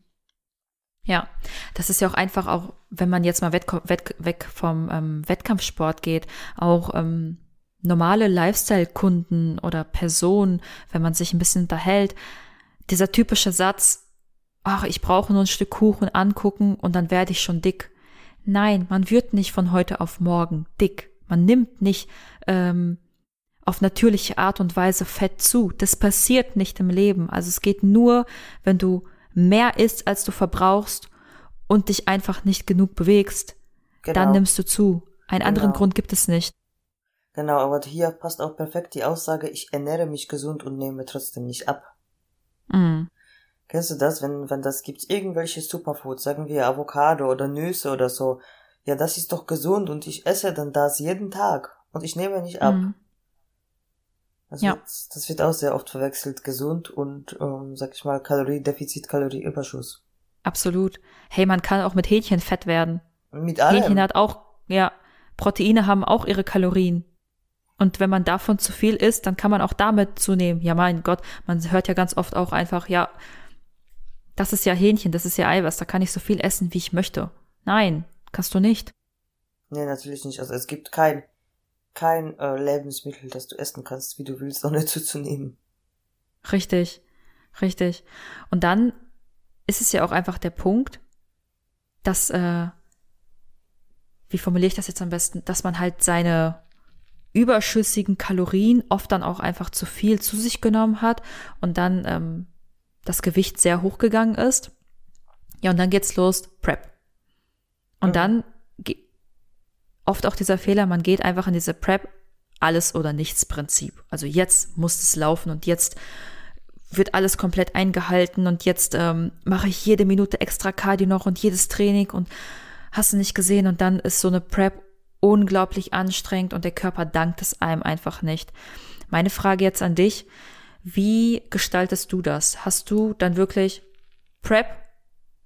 Ja, das ist ja auch einfach auch, wenn man jetzt mal weg, weg, weg vom ähm, Wettkampfsport geht, auch ähm, normale Lifestyle-Kunden oder Personen, wenn man sich ein bisschen unterhält, dieser typische Satz, ach, ich brauche nur ein Stück Kuchen angucken und dann werde ich schon dick. Nein, man wird nicht von heute auf morgen dick. Man nimmt nicht ähm, auf natürliche Art und Weise Fett zu. Das passiert nicht im Leben. Also es geht nur, wenn du mehr isst, als du verbrauchst und dich einfach nicht genug bewegst, genau. dann nimmst du zu. Einen genau. anderen Grund gibt es nicht. Genau, aber hier passt auch perfekt die Aussage, ich ernähre mich gesund und nehme trotzdem nicht ab. Mhm. Kennst du das, wenn, wenn das gibt, irgendwelche Superfoods, sagen wir Avocado oder Nüsse oder so. Ja, das ist doch gesund und ich esse dann das jeden Tag und ich nehme nicht ab. Mhm. Das, ja. wird, das wird auch sehr oft verwechselt, gesund und, ähm, sag ich mal, Kaloriedefizit, Kalorieüberschuss. Absolut. Hey, man kann auch mit Hähnchen fett werden. Mit allem. Hähnchen hat auch, ja, Proteine haben auch ihre Kalorien. Und wenn man davon zu viel isst, dann kann man auch damit zunehmen. Ja, mein Gott, man hört ja ganz oft auch einfach, ja, das ist ja Hähnchen, das ist ja Eiweiß, da kann ich so viel essen, wie ich möchte. Nein, kannst du nicht. Nee, natürlich nicht. Also es gibt kein, kein äh, Lebensmittel, das du essen kannst, wie du willst, ohne zuzunehmen. Richtig, richtig. Und dann ist es ja auch einfach der Punkt, dass, äh, wie formuliere ich das jetzt am besten, dass man halt seine überschüssigen Kalorien oft dann auch einfach zu viel zu sich genommen hat und dann ähm, das Gewicht sehr hochgegangen ist. Ja, und dann geht's los, Prep. Und mhm. dann oft auch dieser Fehler, man geht einfach in diese Prep alles oder nichts Prinzip. Also jetzt muss es laufen und jetzt wird alles komplett eingehalten und jetzt ähm, mache ich jede Minute extra Cardio noch und jedes Training und hast du nicht gesehen und dann ist so eine Prep unglaublich anstrengend und der Körper dankt es einem einfach nicht. Meine Frage jetzt an dich, wie gestaltest du das? Hast du dann wirklich Prep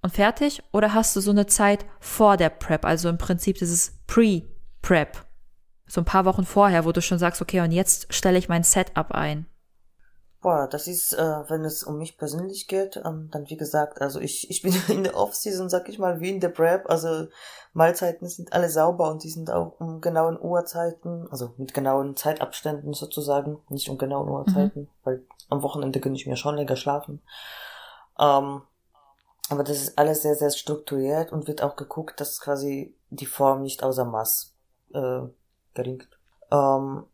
und fertig oder hast du so eine Zeit vor der Prep, also im Prinzip dieses Pre-Prep? So ein paar Wochen vorher, wo du schon sagst, okay, und jetzt stelle ich mein Setup ein. Boah, das ist, äh, wenn es um mich persönlich geht, ähm, dann wie gesagt, also ich, ich bin in der Off-Season, sag ich mal, wie in der Prep, also Mahlzeiten sind alle sauber und die sind auch um genauen Uhrzeiten, also mit genauen Zeitabständen sozusagen, nicht um genauen Uhrzeiten, mhm. weil am Wochenende kann ich mir schon länger schlafen. Ähm, aber das ist alles sehr, sehr strukturiert und wird auch geguckt, dass quasi die Form nicht außer Maß äh, geringt. Ähm,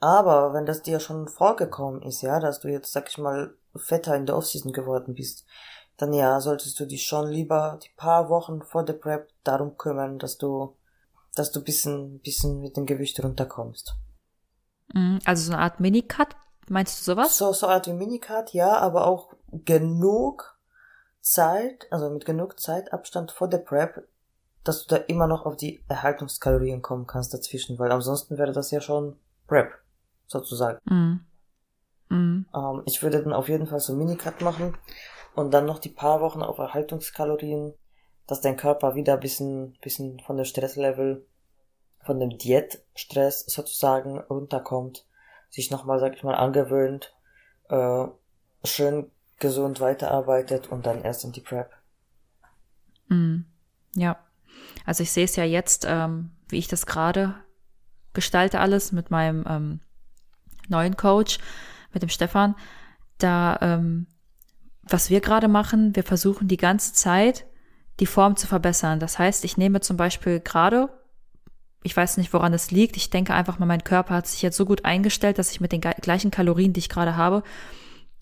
aber wenn das dir schon vorgekommen ist, ja, dass du jetzt, sag ich mal, fetter in der Offseason geworden bist, dann ja, solltest du dich schon lieber die paar Wochen vor der Prep darum kümmern, dass du, dass du bisschen, bisschen mit dem Gewicht runterkommst. Mhm, also so eine Art Minicut, meinst du sowas? So, so eine Art wie Minicut, ja, aber auch genug Zeit, also mit genug Zeitabstand vor der Prep, dass du da immer noch auf die Erhaltungskalorien kommen kannst dazwischen, weil ansonsten wäre das ja schon Prep sozusagen. Mm. Mm. Ähm, ich würde dann auf jeden Fall so Minicut machen und dann noch die paar Wochen auf Erhaltungskalorien, dass dein Körper wieder ein bisschen, bisschen von der Stresslevel, von dem Diätstress sozusagen runterkommt, sich nochmal, sag ich mal, angewöhnt, äh, schön gesund weiterarbeitet und dann erst in die Prep. Mm. Ja. Also ich sehe es ja jetzt, ähm, wie ich das gerade gestalte alles mit meinem ähm, neuen Coach, mit dem Stefan, da, ähm, was wir gerade machen, wir versuchen die ganze Zeit die Form zu verbessern. Das heißt, ich nehme zum Beispiel gerade, ich weiß nicht, woran es liegt, ich denke einfach mal, mein Körper hat sich jetzt so gut eingestellt, dass ich mit den gleichen Kalorien, die ich gerade habe,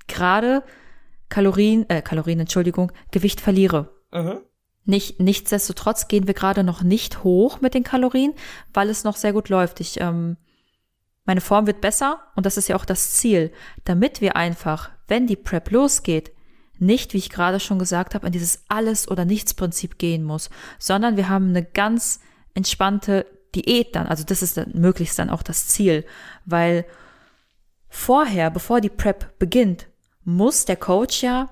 gerade Kalorien, äh, Kalorien, Entschuldigung, Gewicht verliere. Mhm. Nicht, nichtsdestotrotz gehen wir gerade noch nicht hoch mit den Kalorien, weil es noch sehr gut läuft. Ich ähm, meine Form wird besser und das ist ja auch das Ziel, damit wir einfach, wenn die Prep losgeht, nicht, wie ich gerade schon gesagt habe, in dieses Alles- oder Nichts-Prinzip gehen muss, sondern wir haben eine ganz entspannte Diät dann. Also das ist dann möglichst dann auch das Ziel, weil vorher, bevor die Prep beginnt, muss der Coach ja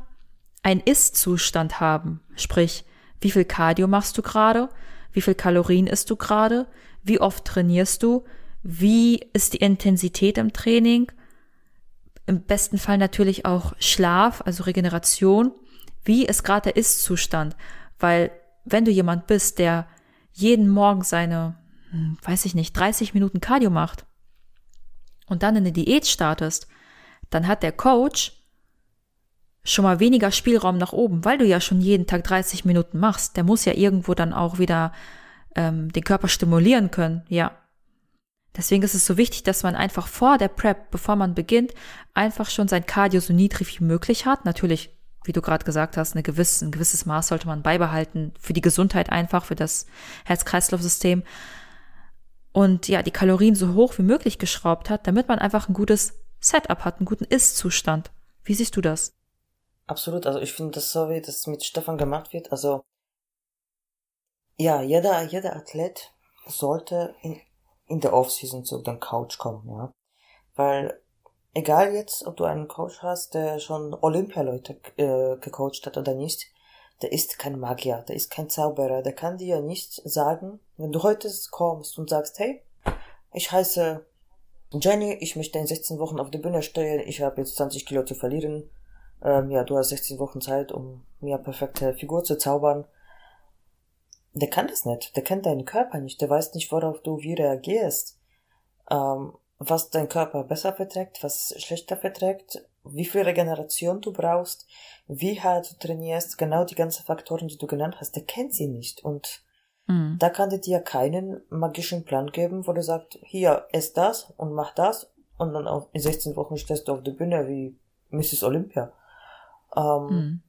ein Ist-Zustand haben. Sprich, wie viel Cardio machst du gerade? Wie viel Kalorien isst du gerade? Wie oft trainierst du? Wie ist die Intensität im Training? Im besten Fall natürlich auch Schlaf, also Regeneration. Wie ist gerade der Ist-Zustand? Weil wenn du jemand bist, der jeden Morgen seine, hm, weiß ich nicht, 30 Minuten Cardio macht und dann in eine Diät startest, dann hat der Coach schon mal weniger Spielraum nach oben, weil du ja schon jeden Tag 30 Minuten machst. Der muss ja irgendwo dann auch wieder ähm, den Körper stimulieren können, ja. Deswegen ist es so wichtig, dass man einfach vor der Prep, bevor man beginnt, einfach schon sein Cardio so niedrig wie möglich hat. Natürlich, wie du gerade gesagt hast, eine gewisse, ein gewisses Maß sollte man beibehalten für die Gesundheit einfach, für das Herz-Kreislauf-System. Und ja, die Kalorien so hoch wie möglich geschraubt hat, damit man einfach ein gutes Setup hat, einen guten Ist-Zustand. Wie siehst du das? Absolut. Also ich finde das so, wie das mit Stefan gemacht wird. Also ja, jeder, jeder Athlet sollte in, in der Offseason zu dem Coach kommen, ja. Weil egal jetzt, ob du einen Coach hast, der schon Olympialeute äh, gecoacht hat oder nicht, der ist kein Magier, der ist kein Zauberer, der kann dir nicht sagen, wenn du heute kommst und sagst, hey, ich heiße Jenny, ich möchte in 16 Wochen auf die Bühne stehen, ich habe jetzt 20 Kilo zu verlieren, ähm, ja, du hast 16 Wochen Zeit, um mir perfekte Figur zu zaubern. Der kann das nicht, der kennt deinen Körper nicht, der weiß nicht, worauf du wie reagierst. Ähm, was dein Körper besser verträgt, was schlechter verträgt, wie viel Regeneration du brauchst, wie hart du trainierst, genau die ganzen Faktoren, die du genannt hast, der kennt sie nicht. Und mhm. da kann der dir keinen magischen Plan geben, wo du sagst, hier, ess das und mach das und dann auf, in 16 Wochen stehst du auf der Bühne wie Mrs. Olympia. Ähm, mhm.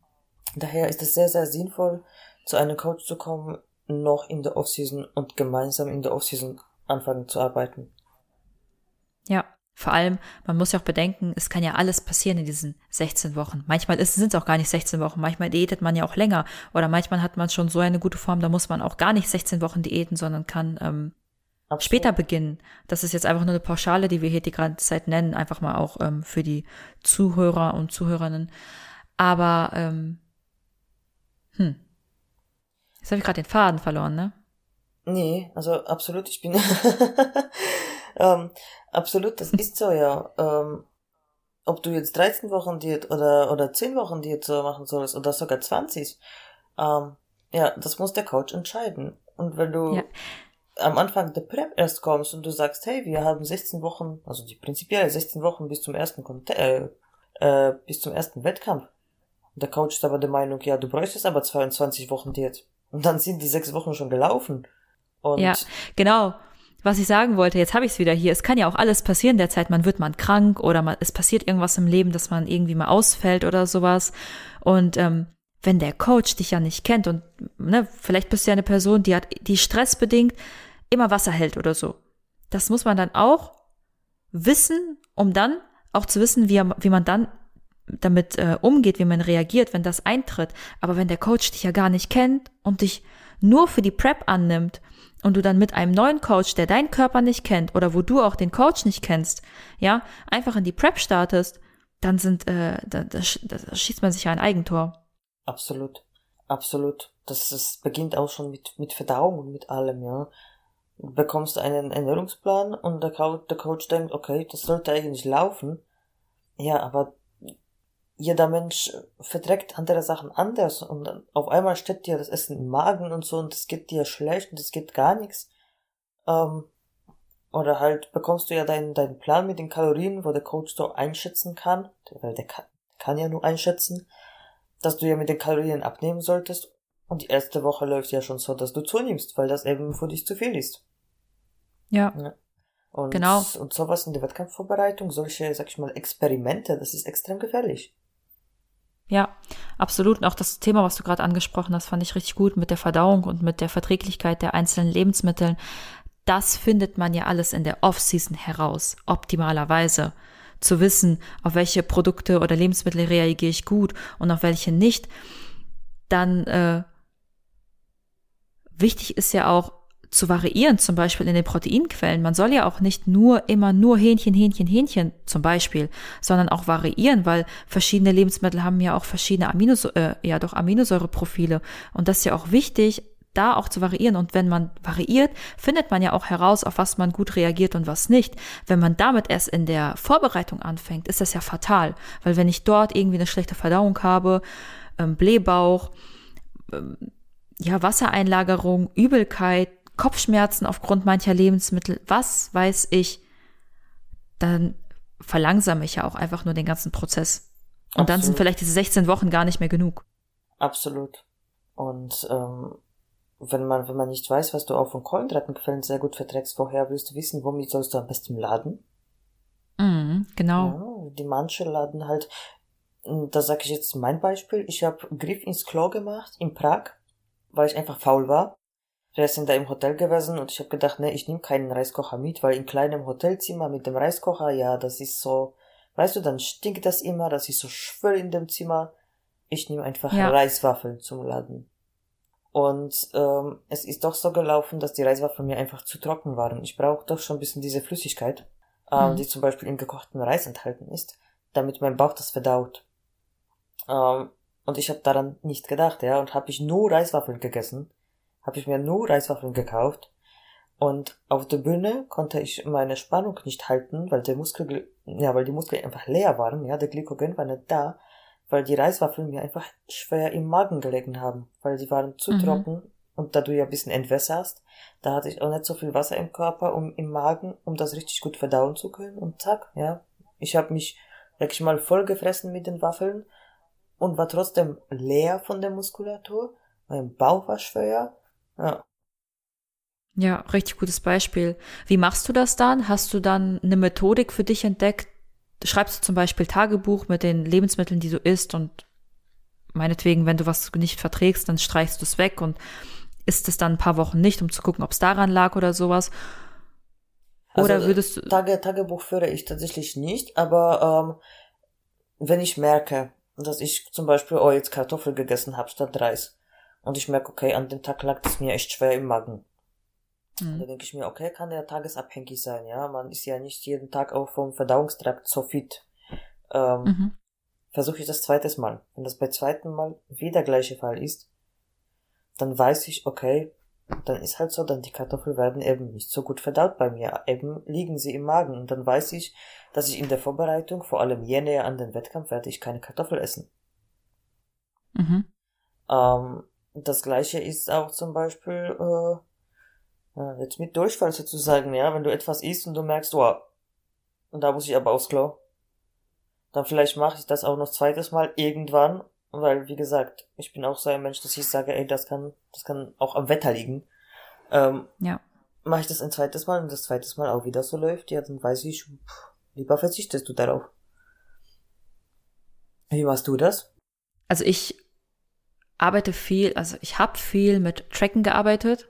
Daher ist es sehr, sehr sinnvoll, zu einem Coach zu kommen, noch in der Offseason und gemeinsam in der Offseason anfangen zu arbeiten. Ja, vor allem, man muss ja auch bedenken, es kann ja alles passieren in diesen 16 Wochen. Manchmal sind es auch gar nicht 16 Wochen, manchmal diätet man ja auch länger oder manchmal hat man schon so eine gute Form, da muss man auch gar nicht 16 Wochen diäten, sondern kann ähm, später beginnen. Das ist jetzt einfach nur eine Pauschale, die wir hier die ganze Zeit nennen, einfach mal auch ähm, für die Zuhörer und Zuhörerinnen. Aber, ähm, hm, jetzt habe ich gerade den Faden verloren, ne? Nee, also absolut, ich bin ähm, absolut, das ist so, ja. Ähm, ob du jetzt 13 Wochen Diät oder, oder 10 Wochen Diät so machen sollst oder sogar 20, ähm, ja, das muss der Coach entscheiden. Und wenn du ja. am Anfang der Prep erst kommst und du sagst, hey, wir haben 16 Wochen, also die prinzipiell 16 Wochen bis zum ersten Kont äh, äh, bis zum ersten Wettkampf. Der Coach ist aber der Meinung, ja, du bräuchtest aber 22 Wochen Diät. Und dann sind die sechs Wochen schon gelaufen. Und ja, genau was ich sagen wollte, jetzt habe ich es wieder hier. Es kann ja auch alles passieren derzeit. Man wird mal krank oder man, es passiert irgendwas im Leben, dass man irgendwie mal ausfällt oder sowas. Und ähm, wenn der Coach dich ja nicht kennt und ne, vielleicht bist du ja eine Person, die hat, die stressbedingt immer Wasser hält oder so. Das muss man dann auch wissen, um dann auch zu wissen, wie, wie man dann damit äh, umgeht, wie man reagiert, wenn das eintritt. Aber wenn der Coach dich ja gar nicht kennt und dich nur für die Prep annimmt und du dann mit einem neuen Coach, der deinen Körper nicht kennt oder wo du auch den Coach nicht kennst, ja, einfach in die Prep startest, dann sind, äh, da, da, da schießt man sich ja ein Eigentor. Absolut, absolut. Das, das beginnt auch schon mit, mit Verdauung und mit allem, ja. Du bekommst einen Ernährungsplan und der der Coach denkt, okay, das sollte eigentlich laufen. Ja, aber jeder Mensch verträgt andere Sachen anders und dann auf einmal steht dir das Essen im Magen und so und es geht dir schlecht und es geht gar nichts. Ähm, oder halt bekommst du ja deinen, deinen Plan mit den Kalorien, wo der Coach so einschätzen kann, weil der kann, kann ja nur einschätzen, dass du ja mit den Kalorien abnehmen solltest. Und die erste Woche läuft ja schon so, dass du zunimmst, weil das eben für dich zu viel ist. Ja. ja. Und, genau. Und sowas in der Wettkampfvorbereitung, solche, sag ich mal, Experimente, das ist extrem gefährlich. Ja, absolut. Und auch das Thema, was du gerade angesprochen hast, fand ich richtig gut mit der Verdauung und mit der Verträglichkeit der einzelnen Lebensmittel. Das findet man ja alles in der Off-Season heraus, optimalerweise. Zu wissen, auf welche Produkte oder Lebensmittel reagiere ich gut und auf welche nicht. Dann äh, wichtig ist ja auch, zu variieren, zum Beispiel in den Proteinquellen. Man soll ja auch nicht nur immer nur Hähnchen, Hähnchen, Hähnchen zum Beispiel, sondern auch variieren, weil verschiedene Lebensmittel haben ja auch verschiedene Aminosäure, äh, ja doch Aminosäureprofile. Und das ist ja auch wichtig, da auch zu variieren. Und wenn man variiert, findet man ja auch heraus, auf was man gut reagiert und was nicht. Wenn man damit erst in der Vorbereitung anfängt, ist das ja fatal. Weil wenn ich dort irgendwie eine schlechte Verdauung habe, ähm, Blähbauch, ähm, ja, Wassereinlagerung, Übelkeit, Kopfschmerzen aufgrund mancher Lebensmittel, was weiß ich, dann verlangsame ich ja auch einfach nur den ganzen Prozess. Und Absolut. dann sind vielleicht diese 16 Wochen gar nicht mehr genug. Absolut. Und ähm, wenn man, wenn man nicht weiß, was du auch von Kohlenhydratquellen sehr gut verträgst, woher willst du wissen, womit sollst du am besten laden? Mhm, genau. Ja, die manche laden halt, da sage ich jetzt mein Beispiel, ich habe Griff ins Klo gemacht in Prag, weil ich einfach faul war. Wir sind da im Hotel gewesen und ich habe gedacht, ne, ich nehme keinen Reiskocher mit, weil in kleinem Hotelzimmer mit dem Reiskocher, ja, das ist so, weißt du, dann stinkt das immer, das ist so schwül in dem Zimmer. Ich nehme einfach ja. Reiswaffeln zum Laden. Und ähm, es ist doch so gelaufen, dass die Reiswaffeln mir einfach zu trocken waren. Ich brauche doch schon ein bisschen diese Flüssigkeit, ähm, mhm. die zum Beispiel im gekochten Reis enthalten ist, damit mein Bauch das verdaut. Ähm, und ich habe daran nicht gedacht, ja, und habe ich nur Reiswaffeln gegessen, habe ich mir nur Reiswaffeln gekauft. Und auf der Bühne konnte ich meine Spannung nicht halten, weil der Muskel, ja, weil die Muskeln einfach leer waren, ja, der Glykogen war nicht da, weil die Reiswaffeln mir einfach schwer im Magen gelegen haben, weil die waren zu mhm. trocken. Und da du ja ein bisschen entwässerst, da hatte ich auch nicht so viel Wasser im Körper, um im Magen, um das richtig gut verdauen zu können. Und zack, ja, ich habe mich wirklich mal vollgefressen mit den Waffeln und war trotzdem leer von der Muskulatur, mein Bauch war schwer, ja, ja, richtig gutes Beispiel. Wie machst du das dann? Hast du dann eine Methodik für dich entdeckt? Schreibst du zum Beispiel Tagebuch mit den Lebensmitteln, die du isst und meinetwegen, wenn du was nicht verträgst, dann streichst du es weg und isst es dann ein paar Wochen nicht, um zu gucken, ob es daran lag oder sowas. Oder also, würdest du. Tage, Tagebuch führe ich tatsächlich nicht, aber ähm, wenn ich merke, dass ich zum Beispiel oh, jetzt Kartoffel gegessen habe statt Reis und ich merke, okay, an dem Tag lag es mir echt schwer im Magen, Mhm. Da denke ich mir, okay, kann ja tagesabhängig sein, ja. Man ist ja nicht jeden Tag auch vom Verdauungstrakt so fit. Ähm, mhm. Versuche ich das zweites Mal. Wenn das bei zweiten Mal wieder gleiche Fall ist, dann weiß ich, okay, dann ist halt so, dann die Kartoffeln werden eben nicht so gut verdaut bei mir. Eben liegen sie im Magen und dann weiß ich, dass ich in der Vorbereitung, vor allem je näher an den Wettkampf, werde ich keine Kartoffel essen. Mhm. Ähm, das gleiche ist auch zum Beispiel äh, jetzt mit Durchfall sozusagen, ja, wenn du etwas isst und du merkst, oh, und da muss ich aber aufs Klo, dann vielleicht mache ich das auch noch zweites Mal irgendwann, weil, wie gesagt, ich bin auch so ein Mensch, dass ich sage, ey, das kann, das kann auch am Wetter liegen. Ähm, ja. Mache ich das ein zweites Mal und das zweites Mal auch wieder so läuft, ja, dann weiß ich, pff, lieber verzichtest du darauf. Wie machst du das? Also ich arbeite viel, also ich habe viel mit Tracken gearbeitet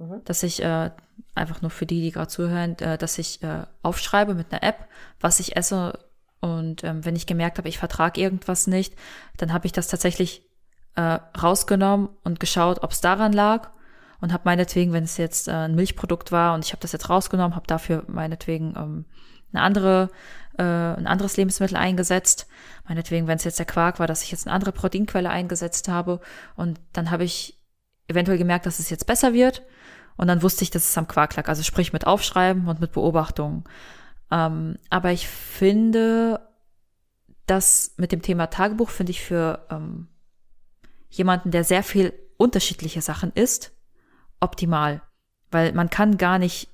mhm. dass ich äh, einfach nur für die, die gerade zuhören, äh, dass ich äh, aufschreibe mit einer App, was ich esse. Und ähm, wenn ich gemerkt habe, ich vertrage irgendwas nicht, dann habe ich das tatsächlich äh, rausgenommen und geschaut, ob es daran lag. Und habe meinetwegen, wenn es jetzt äh, ein Milchprodukt war und ich habe das jetzt rausgenommen, habe dafür meinetwegen ähm, eine andere, äh, ein anderes Lebensmittel eingesetzt. Meinetwegen, wenn es jetzt der Quark war, dass ich jetzt eine andere Proteinquelle eingesetzt habe. Und dann habe ich eventuell gemerkt, dass es jetzt besser wird. Und dann wusste ich, dass es am Quark lag. Also sprich mit Aufschreiben und mit Beobachtungen. Ähm, aber ich finde, das mit dem Thema Tagebuch finde ich für ähm, jemanden, der sehr viel unterschiedliche Sachen isst, optimal. Weil man kann gar nicht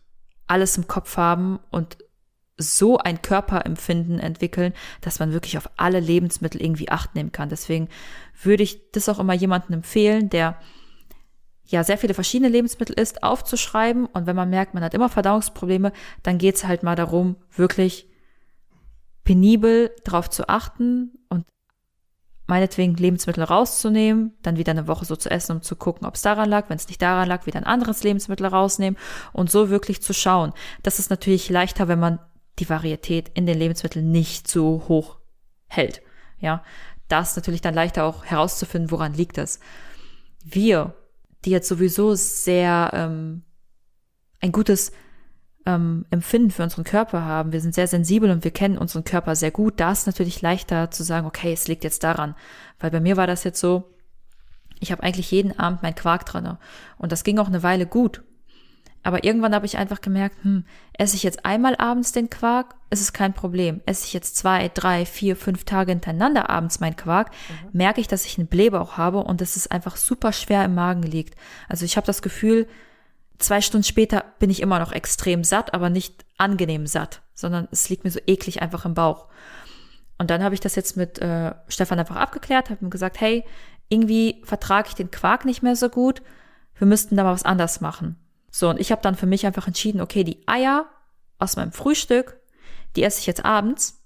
alles im Kopf haben und so ein Körperempfinden entwickeln, dass man wirklich auf alle Lebensmittel irgendwie Acht nehmen kann. Deswegen würde ich das auch immer jemandem empfehlen, der ja sehr viele verschiedene Lebensmittel isst, aufzuschreiben. Und wenn man merkt, man hat immer Verdauungsprobleme, dann geht's halt mal darum, wirklich penibel drauf zu achten und meinetwegen Lebensmittel rauszunehmen, dann wieder eine Woche so zu essen, um zu gucken, ob es daran lag. Wenn es nicht daran lag, wieder ein anderes Lebensmittel rausnehmen und so wirklich zu schauen. Das ist natürlich leichter, wenn man die Varietät in den Lebensmitteln nicht so hoch hält. Ja, das natürlich dann leichter auch herauszufinden, woran liegt es. Wir die jetzt sowieso sehr ähm, ein gutes ähm, Empfinden für unseren Körper haben. Wir sind sehr sensibel und wir kennen unseren Körper sehr gut. Da ist natürlich leichter zu sagen, okay, es liegt jetzt daran. Weil bei mir war das jetzt so, ich habe eigentlich jeden Abend mein Quark drinne und das ging auch eine Weile gut. Aber irgendwann habe ich einfach gemerkt, hm, esse ich jetzt einmal abends den Quark, ist es kein Problem. Esse ich jetzt zwei, drei, vier, fünf Tage hintereinander abends meinen Quark, mhm. merke ich, dass ich einen Blähbauch habe und dass es einfach super schwer im Magen liegt. Also ich habe das Gefühl, zwei Stunden später bin ich immer noch extrem satt, aber nicht angenehm satt, sondern es liegt mir so eklig einfach im Bauch. Und dann habe ich das jetzt mit äh, Stefan einfach abgeklärt, habe ihm gesagt, hey, irgendwie vertrage ich den Quark nicht mehr so gut, wir müssten da mal was anders machen. So, und ich habe dann für mich einfach entschieden, okay, die Eier aus meinem Frühstück, die esse ich jetzt abends.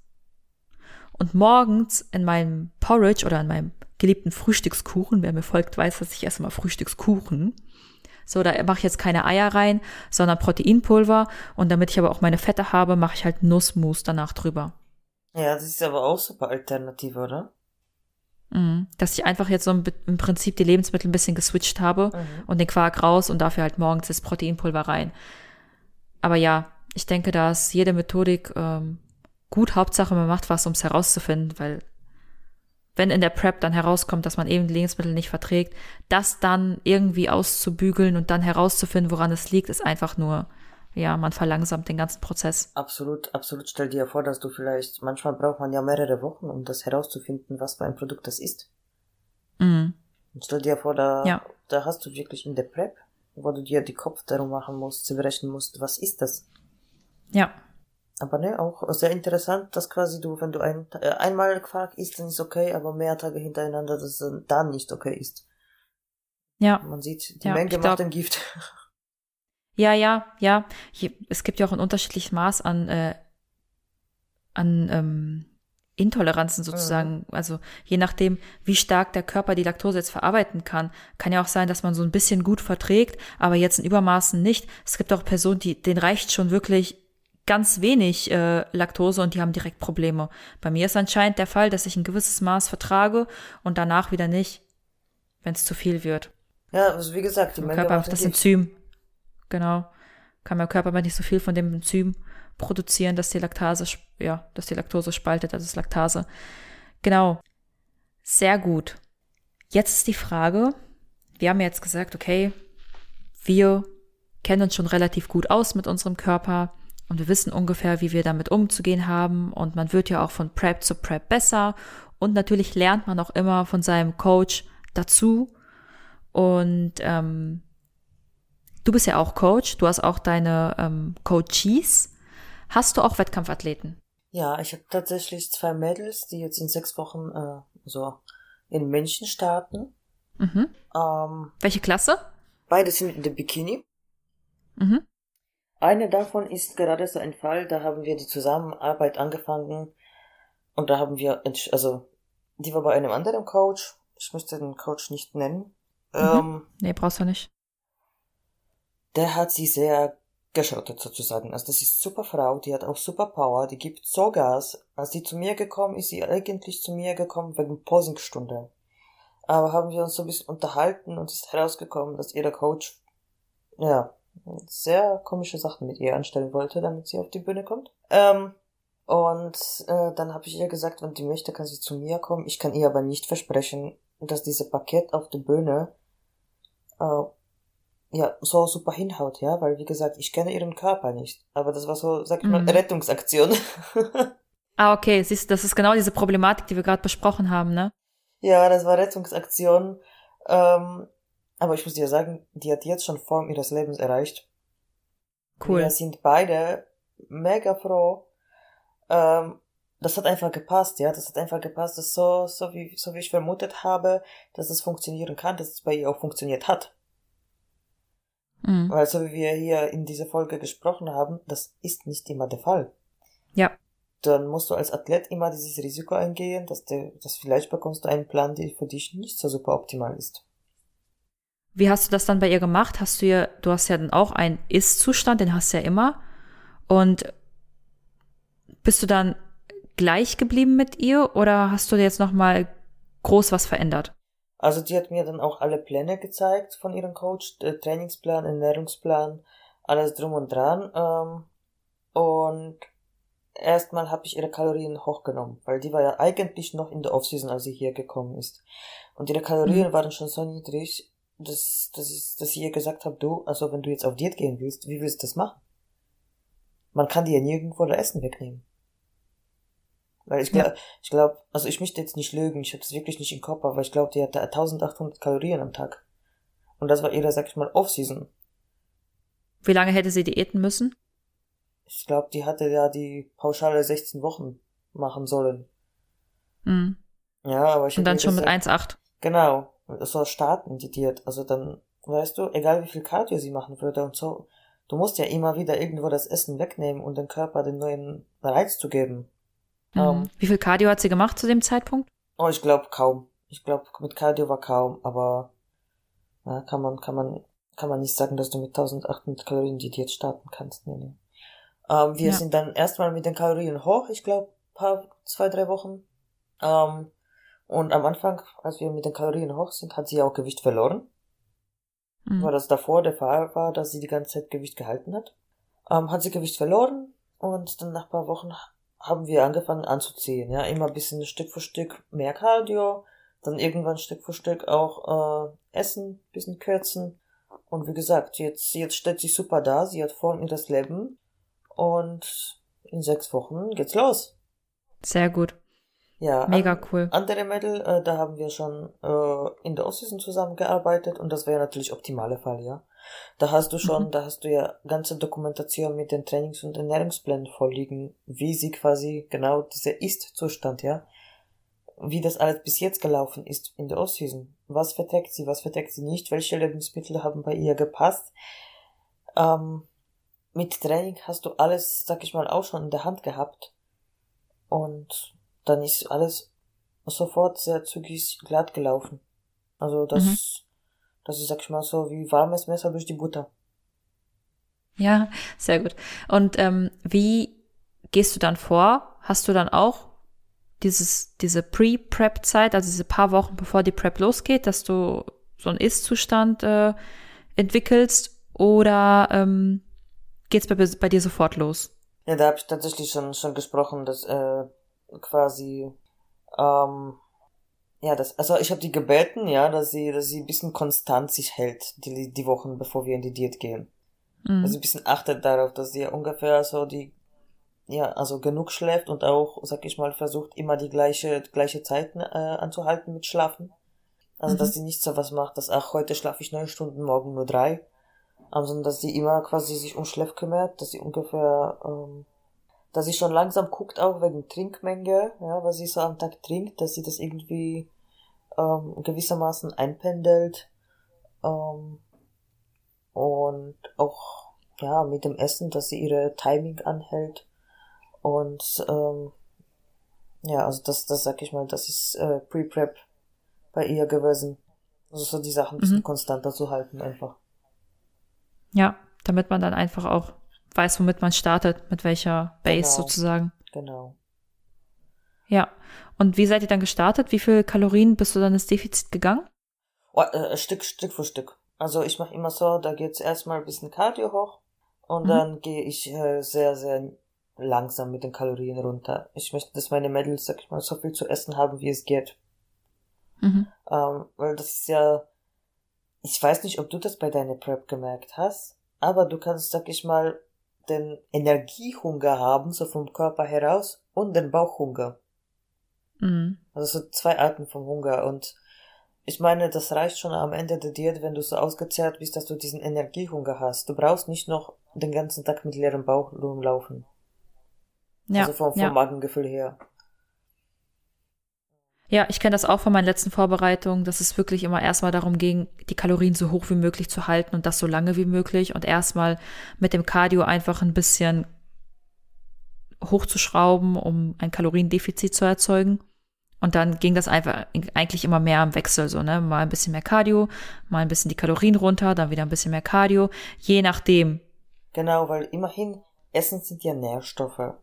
Und morgens in meinem Porridge oder in meinem geliebten Frühstückskuchen, wer mir folgt, weiß, dass ich esse mal Frühstückskuchen. So, da mache ich jetzt keine Eier rein, sondern Proteinpulver. Und damit ich aber auch meine Fette habe, mache ich halt Nussmus danach drüber. Ja, das ist aber auch super Alternative, oder? Mhm. Dass ich einfach jetzt so im Prinzip die Lebensmittel ein bisschen geswitcht habe mhm. und den Quark raus und dafür halt morgens das Proteinpulver rein. Aber ja, ich denke, da ist jede Methodik ähm, gut. Hauptsache, man macht was, um es herauszufinden, weil wenn in der Prep dann herauskommt, dass man eben Lebensmittel nicht verträgt, das dann irgendwie auszubügeln und dann herauszufinden, woran es liegt, ist einfach nur, ja, man verlangsamt den ganzen Prozess. Absolut, absolut. Stell dir vor, dass du vielleicht, manchmal braucht man ja mehrere Wochen, um das herauszufinden, was für ein Produkt das ist. Mhm. Und stell dir vor, da, ja. da hast du wirklich in der Prep, wo du dir die Kopf darum machen musst, zu berechnen musst, was ist das? Ja. Aber ne, auch sehr interessant, dass quasi du, wenn du ein, äh, einmal Quark isst, dann ist okay, aber mehr Tage hintereinander, dass es dann nicht okay ist. Ja. Man sieht, die ja, Menge macht ein Gift. Ja, ja, ja. Hier, es gibt ja auch ein unterschiedliches Maß an, äh, an ähm, Intoleranzen sozusagen. Mhm. Also je nachdem, wie stark der Körper die Laktose jetzt verarbeiten kann, kann ja auch sein, dass man so ein bisschen gut verträgt, aber jetzt in Übermaßen nicht. Es gibt auch Personen, die, denen reicht schon wirklich ganz wenig äh, Laktose und die haben direkt Probleme. Bei mir ist anscheinend der Fall, dass ich ein gewisses Maß vertrage und danach wieder nicht, wenn es zu viel wird. Ja, also wie gesagt, Körper das Enzym. Genau. Kann mein Körper aber nicht so viel von dem Enzym produzieren, dass die Laktase, ja, dass die Laktose spaltet, das ist Laktase. Genau. Sehr gut. Jetzt ist die Frage, wir haben jetzt gesagt, okay, wir kennen uns schon relativ gut aus mit unserem Körper und wir wissen ungefähr, wie wir damit umzugehen haben und man wird ja auch von Prep zu Prep besser und natürlich lernt man auch immer von seinem Coach dazu und ähm, du bist ja auch Coach, du hast auch deine ähm, Coaches. Hast du auch Wettkampfathleten? Ja, ich habe tatsächlich zwei Mädels, die jetzt in sechs Wochen äh, so in München starten. Mhm. Ähm, Welche Klasse? Beide sind in der Bikini. Mhm. Eine davon ist gerade so ein Fall, da haben wir die Zusammenarbeit angefangen und da haben wir, also die war bei einem anderen Coach, ich möchte den Coach nicht nennen. Mhm. Ähm, nee, brauchst du nicht. Der hat sie sehr geschrottet sozusagen. Also das ist super Frau, die hat auch super Power, die gibt so Gas. Als die zu mir gekommen ist, sie eigentlich zu mir gekommen wegen Posingstunde. Aber haben wir uns so ein bisschen unterhalten und ist herausgekommen, dass ihre Coach, ja, sehr komische Sachen mit ihr anstellen wollte, damit sie auf die Bühne kommt. Ähm, und äh, dann habe ich ihr gesagt, wenn die möchte, kann sie zu mir kommen. Ich kann ihr aber nicht versprechen, dass diese Paket auf der Bühne äh, ja so super hinhaut, ja, weil wie gesagt, ich kenne ihren Körper nicht. Aber das war so, sag ich mal, mhm. Rettungsaktion. ah, okay, siehst, das ist genau diese Problematik, die wir gerade besprochen haben, ne? Ja, das war Rettungsaktion. Ähm, aber ich muss dir sagen, die hat jetzt schon Form ihres Lebens erreicht. Cool. Wir sind beide mega froh. Ähm, das hat einfach gepasst, ja. Das hat einfach gepasst, dass so, so wie, so wie ich vermutet habe, dass es funktionieren kann, dass es bei ihr auch funktioniert hat. Mhm. Weil so wie wir hier in dieser Folge gesprochen haben, das ist nicht immer der Fall. Ja. Dann musst du als Athlet immer dieses Risiko eingehen, dass du, dass vielleicht bekommst du einen Plan, der für dich nicht so super optimal ist. Wie hast du das dann bei ihr gemacht? Hast du ihr, du hast ja dann auch einen Ist-Zustand, den hast du ja immer. Und bist du dann gleich geblieben mit ihr oder hast du jetzt nochmal groß was verändert? Also die hat mir dann auch alle Pläne gezeigt von ihrem Coach, Trainingsplan, Ernährungsplan, alles drum und dran. Ähm, und erstmal habe ich ihre Kalorien hochgenommen, weil die war ja eigentlich noch in der Offseason, als sie hier gekommen ist. Und ihre Kalorien mhm. waren schon so niedrig, dass, dass, ich, dass ich ihr gesagt habe, du, also wenn du jetzt auf Diät gehen willst, wie willst du das machen? Man kann dir ja nirgendwo das Essen wegnehmen. Weil ich glaube, ja. ich glaube, also ich möchte jetzt nicht lügen, ich habe das wirklich nicht im Kopf, aber ich glaube, die hatte 1800 Kalorien am Tag. Und das war ihre, sag ich mal, Off-Season. Wie lange hätte sie diäten müssen? Ich glaube, die hatte ja die pauschale 16 Wochen machen sollen. Mhm. Ja, aber ich Und dann schon mit 1,8. Genau so starten, die Diät. Also dann, weißt du, egal wie viel Cardio sie machen würde und so, du musst ja immer wieder irgendwo das Essen wegnehmen und dem Körper den neuen Reiz zu geben. Mhm. Um, ähm, wie viel Cardio hat sie gemacht zu dem Zeitpunkt? Oh, ich glaube kaum. Ich glaube, mit Cardio war kaum, aber ja, kann man, kann man, kann man nicht sagen, dass du mit 1800 Kalorien die Diät starten kannst. Nee, nee. Ähm, wir ja. sind dann erstmal mit den Kalorien hoch, ich glaube, paar, zwei, drei Wochen. Ähm, Und am Anfang, als wir mit den Kalorien hoch sind, hat sie auch Gewicht verloren. Mhm. Weil das davor der Fall war, dass sie die ganze Zeit Gewicht gehalten hat. Ähm, hat sie Gewicht verloren und dann nach ein paar Wochen haben wir angefangen anzuziehen. Ja, immer ein bisschen Stück für Stück mehr Cardio, dann irgendwann Stück für Stück auch äh, Essen, bisschen kürzen. Und wie gesagt, jetzt, jetzt steht sie super da, sie hat in das Leben und in sechs Wochen geht's los. Sehr gut. Ja. Mega an, cool. Andere Mädel, äh, da haben wir schon äh, in der Offseason zusammengearbeitet und das wäre natürlich optimale Fall, ja. Da hast du schon, Mhm. da hast du ja ganze Dokumentation mit den Trainings- und Ernährungsplänen vorliegen, wie sie quasi genau dieser Ist-Zustand, ja, wie das alles bis jetzt gelaufen ist in der Offseason. Was verträgt sie, was verträgt sie nicht, welche Lebensmittel haben bei ihr gepasst. Ähm, mit Training hast du alles, sag ich mal, auch schon in der Hand gehabt. Und dann ist alles sofort sehr zügig glatt gelaufen. Also das, Mhm. Das ist, sag ich mal, so wie warmes Messer durch die Butter. Ja, sehr gut. Und ähm, wie gehst du dann vor? Hast du dann auch dieses, diese Pre-Prep-Zeit, also diese paar Wochen bevor die Prep losgeht, dass du so einen Ist-Zustand äh, entwickelst oder ähm, geht's bei, bei dir sofort los? Ja, da habe ich tatsächlich schon schon gesprochen, dass äh, quasi ähm, ja, das also ich habe die gebeten, ja, dass sie dass sie ein bisschen konstant sich hält, die die Wochen bevor wir in die Diät gehen. Mhm. Dass sie ein bisschen achtet darauf, dass sie ungefähr so die ja, also genug schläft und auch, sag ich mal, versucht immer die gleiche gleiche Zeiten äh, anzuhalten mit Schlafen. Also Mhm. dass sie nicht so was macht, dass ach heute schlafe ich neun Stunden, morgen nur drei, sondern dass sie immer quasi sich um Schlaf kümmert, dass sie ungefähr, ähm, dass sie schon langsam guckt auch wegen Trinkmenge, ja, was sie so am Tag trinkt, dass sie das irgendwie ähm, gewissermaßen einpendelt ähm, und auch ja mit dem Essen, dass sie ihre Timing anhält und ähm, ja, also das, das sag ich mal, das ist äh, Pre-Prep bei ihr gewesen. Also so die Sachen ein bisschen Mhm. konstanter zu halten einfach. Ja, damit man dann einfach auch weiß, womit man startet, mit welcher Base Genau. sozusagen. Genau. Ja. Und wie seid ihr dann gestartet? Wie viel Kalorien bist du dann ins Defizit gegangen? Oh, äh, Stück, Stück für Stück. Also ich mache immer so, da geht's erstmal ein bisschen Cardio hoch und Mhm. dann gehe ich äh, sehr, sehr langsam mit den Kalorien runter. Ich möchte, dass meine Mädels, sag ich mal, so viel zu essen haben, wie es geht. Mhm. Ähm, weil das ist ja, ich weiß nicht, ob du das bei deiner Prep gemerkt hast, aber du kannst, sag ich mal, den Energiehunger haben, so vom Körper heraus, und den Bauchhunger. Mhm. Also so zwei Arten vom Hunger. Und ich meine, das reicht schon am Ende der Diät, wenn du so ausgezehrt bist, dass du diesen Energiehunger hast. Du brauchst nicht noch den ganzen Tag mit leerem Bauch rumlaufen. Ja, also vom, vom ja. Magengefühl her. Ja, ich kenne das auch von meinen letzten Vorbereitungen, dass es wirklich immer erstmal darum ging, die Kalorien so hoch wie möglich zu halten und das so lange wie möglich und erstmal mit dem Cardio einfach ein bisschen hochzuschrauben, um ein Kaloriendefizit zu erzeugen. Und dann ging das einfach eigentlich immer mehr im Wechsel, so, ne? Mal ein bisschen mehr Cardio, mal ein bisschen die Kalorien runter, dann wieder ein bisschen mehr Cardio, je nachdem. Genau, weil immerhin, Essen sind ja Nährstoffe.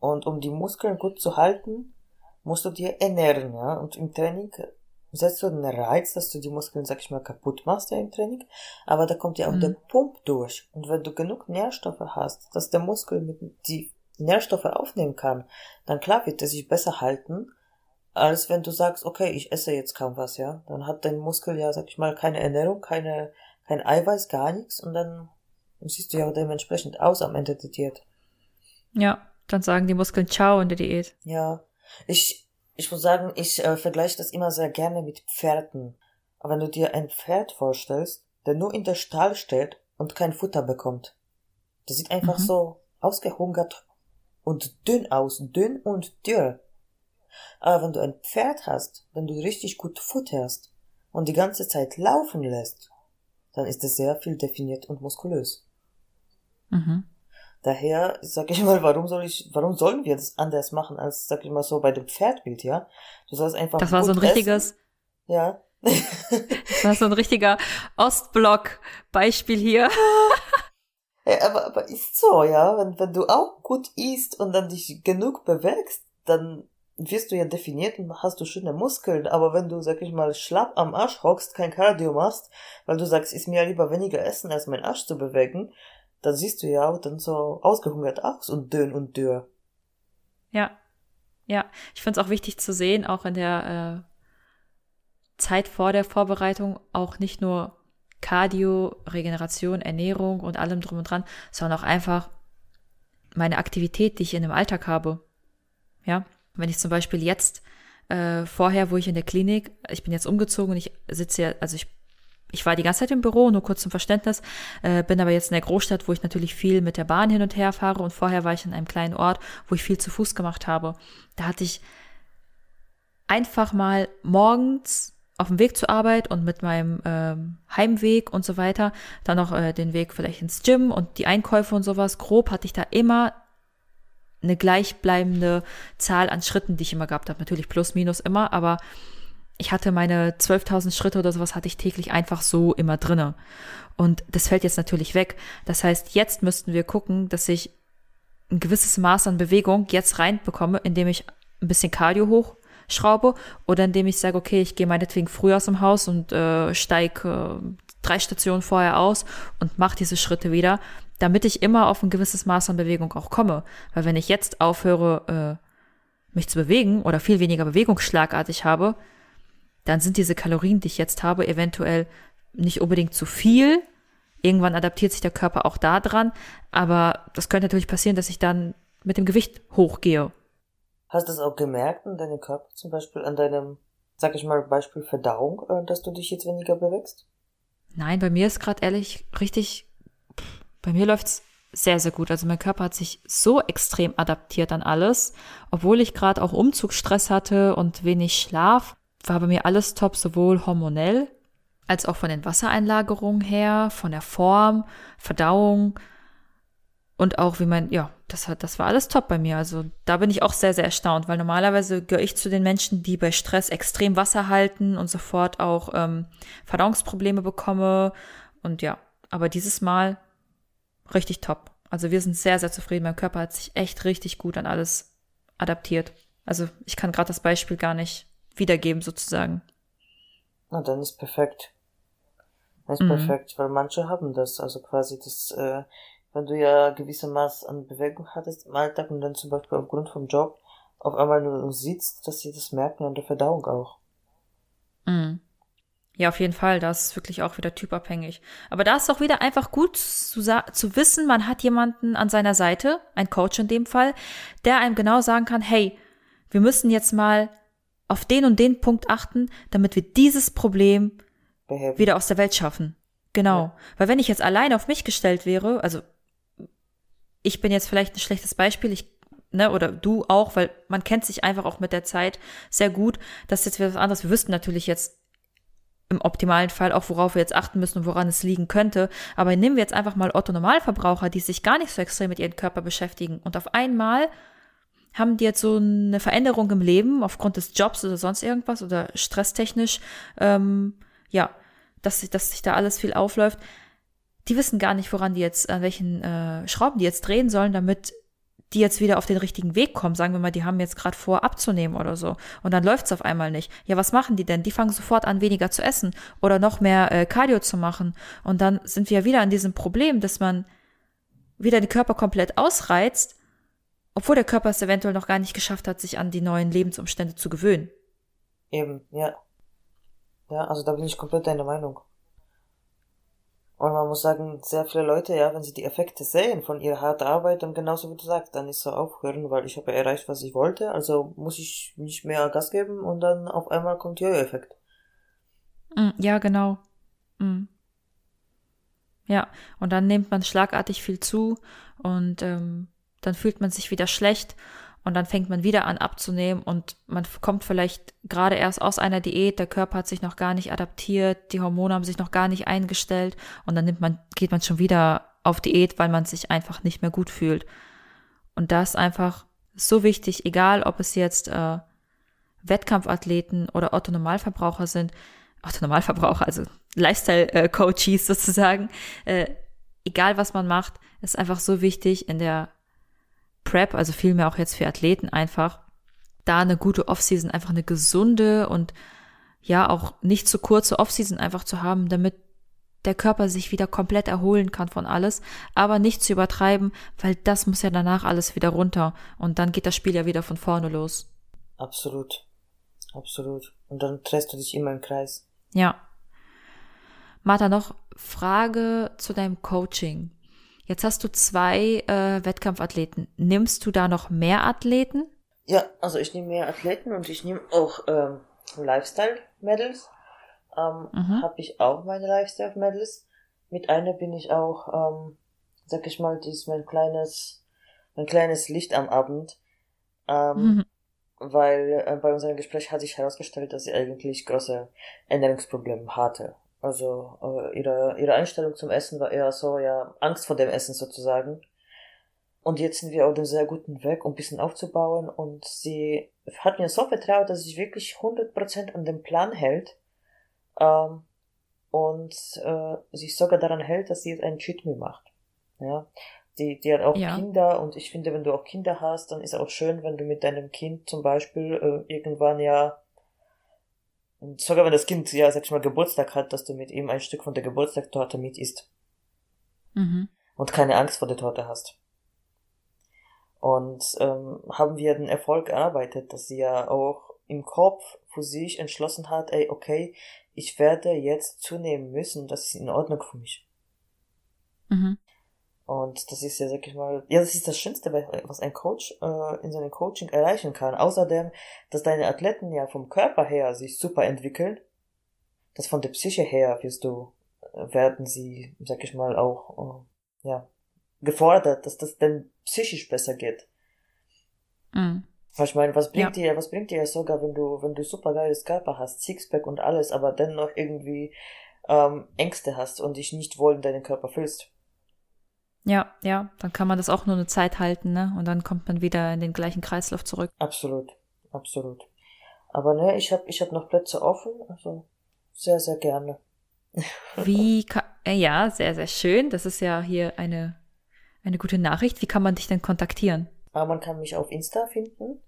Und um die Muskeln gut zu halten, musst du dir ernähren, ja. Und im Training setzt du den Reiz, dass du die Muskeln, sag ich mal, kaputt machst ja im Training. Aber da kommt ja auch Mhm. der Pump durch. Und wenn du genug Nährstoffe hast, dass der Muskel mit die Nährstoffe aufnehmen kann, dann klar wird er sich besser halten, als wenn du sagst, okay, ich esse jetzt kaum was, ja. Dann hat dein Muskel ja, sag ich mal, keine Ernährung, keine, kein Eiweiß, gar nichts und dann siehst du ja dementsprechend aus am Ende der Diät. Ja, dann sagen die Muskeln Ciao in der Diät. Ja, ich, ich muss sagen, ich äh, vergleiche das immer sehr gerne mit Pferden. Aber wenn du dir ein Pferd vorstellst, der nur in der Stall steht und kein Futter bekommt, der sieht einfach Mhm. so ausgehungert und dünn aus, dünn und dürr. Aber wenn du ein Pferd hast, wenn du richtig gut futterst und die ganze Zeit laufen lässt, dann ist es sehr viel definiert und muskulös. Mhm. Daher sag ich mal, warum soll ich, warum sollen wir das anders machen als, sag ich mal so, bei dem Pferdbild, ja? Du sollst einfach. Das war so ein richtiges, Essen. Ja. das war so ein richtiger Ostblock-Beispiel hier. ja aber, aber ist so, ja? Wenn, wenn du auch gut isst und dann dich genug bewegst, dann wirst du ja definiert und hast du schöne Muskeln, aber wenn du, sag ich mal, schlapp am Arsch hockst, kein Cardio machst, weil du sagst, ist mir ja lieber weniger essen, als meinen Arsch zu bewegen, dann siehst du ja auch dann so ausgehungert aus und dünn und dürr. Ja, ja. Ich finde es auch wichtig zu sehen, auch in der äh, Zeit vor der Vorbereitung, auch nicht nur Cardio, Regeneration, Ernährung und allem drum und dran, sondern auch einfach meine Aktivität, die ich in dem Alltag habe. Ja, wenn ich zum Beispiel jetzt äh, vorher, wo ich in der Klinik, ich bin jetzt umgezogen und ich sitze ja, also ich ich war die ganze Zeit im Büro, nur kurz zum Verständnis, äh, bin aber jetzt in der Großstadt, wo ich natürlich viel mit der Bahn hin und her fahre und vorher war ich in einem kleinen Ort, wo ich viel zu Fuß gemacht habe. Da hatte ich einfach mal morgens auf dem Weg zur Arbeit und mit meinem ähm, Heimweg und so weiter, dann noch äh, den Weg vielleicht ins Gym und die Einkäufe und sowas. Grob hatte ich da immer eine gleichbleibende Zahl an Schritten, die ich immer gehabt habe. Natürlich plus, minus immer, aber ich hatte meine 12.000 Schritte oder sowas hatte ich täglich einfach so immer drinne. Und das fällt jetzt natürlich weg. Das heißt, jetzt müssten wir gucken, dass ich ein gewisses Maß an Bewegung jetzt reinbekomme, indem ich ein bisschen Cardio hochschraube oder indem ich sage, okay, ich gehe meinetwegen früh aus dem Haus und äh, steige äh, drei Stationen vorher aus und mache diese Schritte wieder, damit ich immer auf ein gewisses Maß an Bewegung auch komme. Weil wenn ich jetzt aufhöre, äh, mich zu bewegen oder viel weniger Bewegungsschlagartig habe, dann sind diese Kalorien, die ich jetzt habe, eventuell nicht unbedingt zu viel. Irgendwann adaptiert sich der Körper auch da dran, aber das könnte natürlich passieren, dass ich dann mit dem Gewicht hochgehe. Hast du es auch gemerkt an deinem Körper, zum Beispiel an deinem, sag ich mal, Beispiel Verdauung, äh, dass du dich jetzt weniger bewegst? Nein, bei mir ist gerade ehrlich richtig bei mir läuft's sehr, sehr gut. Also mein Körper hat sich so extrem adaptiert an alles. Obwohl ich gerade auch Umzugsstress hatte und wenig Schlaf, war bei mir alles top, sowohl hormonell als auch von den Wassereinlagerungen her, von der Form, Verdauung und auch wie mein, ja, das hat, das war alles top bei mir. Also da bin ich auch sehr, sehr erstaunt, weil normalerweise gehöre ich zu den Menschen, die bei Stress extrem Wasser halten und sofort auch ähm, Verdauungsprobleme bekomme. Und ja, aber dieses Mal richtig top. Also wir sind sehr, sehr zufrieden. Mein Körper hat sich echt richtig gut an alles adaptiert. Also ich kann gerade das Beispiel gar nicht wiedergeben sozusagen. Na, dann ist perfekt. Das ist mhm. perfekt, weil manche haben das, also quasi das, äh, wenn du ja gewisse Maß an Bewegung hattest im Alltag und dann zum Beispiel aufgrund vom Job auf einmal nur sitzt, dass sie das merken an der Verdauung auch. Mhm. Ja, auf jeden Fall. Das ist wirklich auch wieder typabhängig. Aber da ist auch wieder einfach gut zu, zu wissen, man hat jemanden an seiner Seite, ein Coach in dem Fall, der einem genau sagen kann, hey, wir müssen jetzt mal auf den und den Punkt achten, damit wir dieses Problem Beheben. wieder aus der Welt schaffen. Genau. Ja. Weil wenn ich jetzt allein auf mich gestellt wäre, also ich bin jetzt vielleicht ein schlechtes Beispiel, ich ne, oder du auch, weil man kennt sich einfach auch mit der Zeit sehr gut. Das ist jetzt wieder was anderes. Wir wüssten natürlich jetzt im optimalen Fall auch, worauf wir jetzt achten müssen und woran es liegen könnte. Aber nehmen wir jetzt einfach mal Otto Normalverbraucher, die sich gar nicht so extrem mit ihrem Körper beschäftigen und auf einmal haben die jetzt so eine Veränderung im Leben aufgrund des Jobs oder sonst irgendwas oder stresstechnisch, ähm, ja, dass, dass sich da alles viel aufläuft. Die wissen gar nicht, woran die jetzt, an welchen äh, Schrauben die jetzt drehen sollen, damit die jetzt wieder auf den richtigen Weg kommen. Sagen wir mal, die haben jetzt gerade vor, abzunehmen oder so. Und dann läuft's auf einmal nicht. Ja, was machen die denn? Die fangen sofort an, weniger zu essen oder noch mehr äh, Cardio zu machen. Und dann sind wir wieder an diesem Problem, dass man wieder den Körper komplett ausreizt, obwohl der Körper es eventuell noch gar nicht geschafft hat, sich an die neuen Lebensumstände zu gewöhnen. Eben, ja. Ja, also da bin ich komplett deiner Meinung. Und man muss sagen, sehr viele Leute, ja, wenn sie die Effekte sehen von ihrer harten Arbeit, dann genauso wie du sagst, dann ist so aufhören, weil ich habe erreicht, was ich wollte, also muss ich nicht mehr Gas geben und dann auf einmal kommt Jojo-Effekt. Mm, ja, genau. Mhm. Ja, und dann nimmt man schlagartig viel zu und ähm, dann fühlt man sich wieder schlecht und dann fängt man wieder an abzunehmen und man kommt vielleicht gerade erst aus einer Diät, der Körper hat sich noch gar nicht adaptiert, die Hormone haben sich noch gar nicht eingestellt und dann nimmt man, geht man schon wieder auf Diät, weil man sich einfach nicht mehr gut fühlt. Und das einfach so wichtig, egal ob es jetzt äh, Wettkampfathleten oder Otto Normalverbraucher sind, Otto Normalverbraucher, also Lifestyle-Coaches sozusagen, äh, egal was man macht, ist einfach so wichtig in der Prep, also vielmehr auch jetzt für Athleten einfach, da eine gute Offseason, einfach eine gesunde und ja auch nicht zu kurze Offseason einfach zu haben, damit der Körper sich wieder komplett erholen kann von alles, aber nicht zu übertreiben, weil das muss ja danach alles wieder runter und dann geht das Spiel ja wieder von vorne los. Absolut. Absolut. Und dann drehst du dich immer im Kreis. Ja. Martha, noch Frage zu deinem Coaching. Jetzt hast du zwei äh, Wettkampfathleten. Nimmst du da noch mehr Athleten? Ja, also ich nehme mehr Athleten und ich nehme auch ähm, Lifestyle-Medals ähm, mhm. habe ich auch meine Lifestyle-Medals. Mit einer bin ich auch, ähm, sag ich mal, die ist mein kleines, mein kleines Licht am Abend. Ähm, mhm. Weil äh, bei unserem Gespräch hat sich herausgestellt, dass sie eigentlich große Ernährungsprobleme hatte. Also äh, ihre, ihre Einstellung zum Essen war eher so, ja, Angst vor dem Essen sozusagen. Und jetzt sind wir auf einem sehr guten Weg, um ein bisschen aufzubauen. Und sie hat mir so vertraut, dass sie wirklich 100% an den Plan hält ähm, und äh, sich sogar daran hält, dass sie jetzt einen Cheat Meal macht. Ja, die, die hat auch ja. Kinder und ich finde, wenn du auch Kinder hast, dann ist auch schön, wenn du mit deinem Kind zum Beispiel äh, irgendwann ja sogar wenn das Kind ja, sag ich mal, Geburtstag hat, dass du mit ihm ein Stück von der Geburtstagtorte mit isst. Mhm. Und keine Angst vor der Torte hast. Und ähm, haben wir den Erfolg erarbeitet, dass sie ja auch im Kopf für sich entschlossen hat, ey, okay, ich werde jetzt zunehmen müssen, das ist in Ordnung für mich. Mhm. Und das ist ja, sag ich mal, ja, das ist das Schönste, was ein Coach äh, in seinem Coaching erreichen kann. Außerdem, dass deine Athleten ja vom Körper her sich super entwickeln, dass von der Psyche her wirst du, äh, werden sie, sag ich mal, auch, äh, ja, gefordert, dass das denn psychisch besser geht. Mhm. Ich meine, was bringt ja. dir, was bringt dir sogar, wenn du, wenn du super geiles Körper hast, Sixpack und alles, aber dennoch irgendwie ähm, Ängste hast und dich nicht wohl in deinen Körper fühlst? Ja, ja, dann kann man das auch nur eine Zeit halten, ne? Und dann kommt man wieder in den gleichen Kreislauf zurück. Absolut, absolut. Aber ne, ich habe ich hab noch Plätze offen, also sehr, sehr gerne. Wie kann, äh, ja, sehr, sehr schön. Das ist ja hier eine, eine gute Nachricht. Wie kann man dich denn kontaktieren? Aber man kann mich auf Insta finden.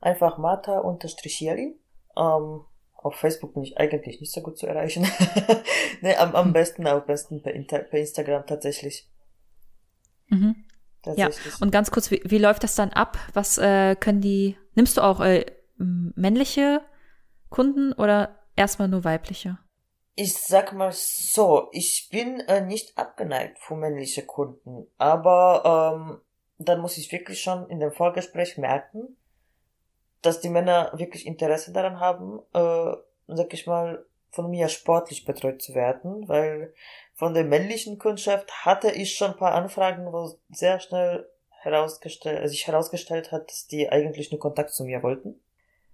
Einfach Martha-Jeli. Ähm, auf Facebook bin ich eigentlich nicht so gut zu erreichen. ne, am, am besten, am besten per, Inter per Instagram tatsächlich. Mhm. Ja, und ganz kurz, wie, wie läuft das dann ab? Was äh, können die, nimmst du auch äh, männliche Kunden oder erstmal nur weibliche? Ich sag mal so, ich bin äh, nicht abgeneigt für männliche Kunden, aber ähm, dann muss ich wirklich schon in dem Vorgespräch merken, dass die Männer wirklich Interesse daran haben, äh, sag ich mal, von mir sportlich betreut zu werden, weil von der männlichen Kundschaft hatte ich schon ein paar Anfragen, wo sehr schnell herausgestellt, sich herausgestellt hat, dass die eigentlich nur Kontakt zu mir wollten.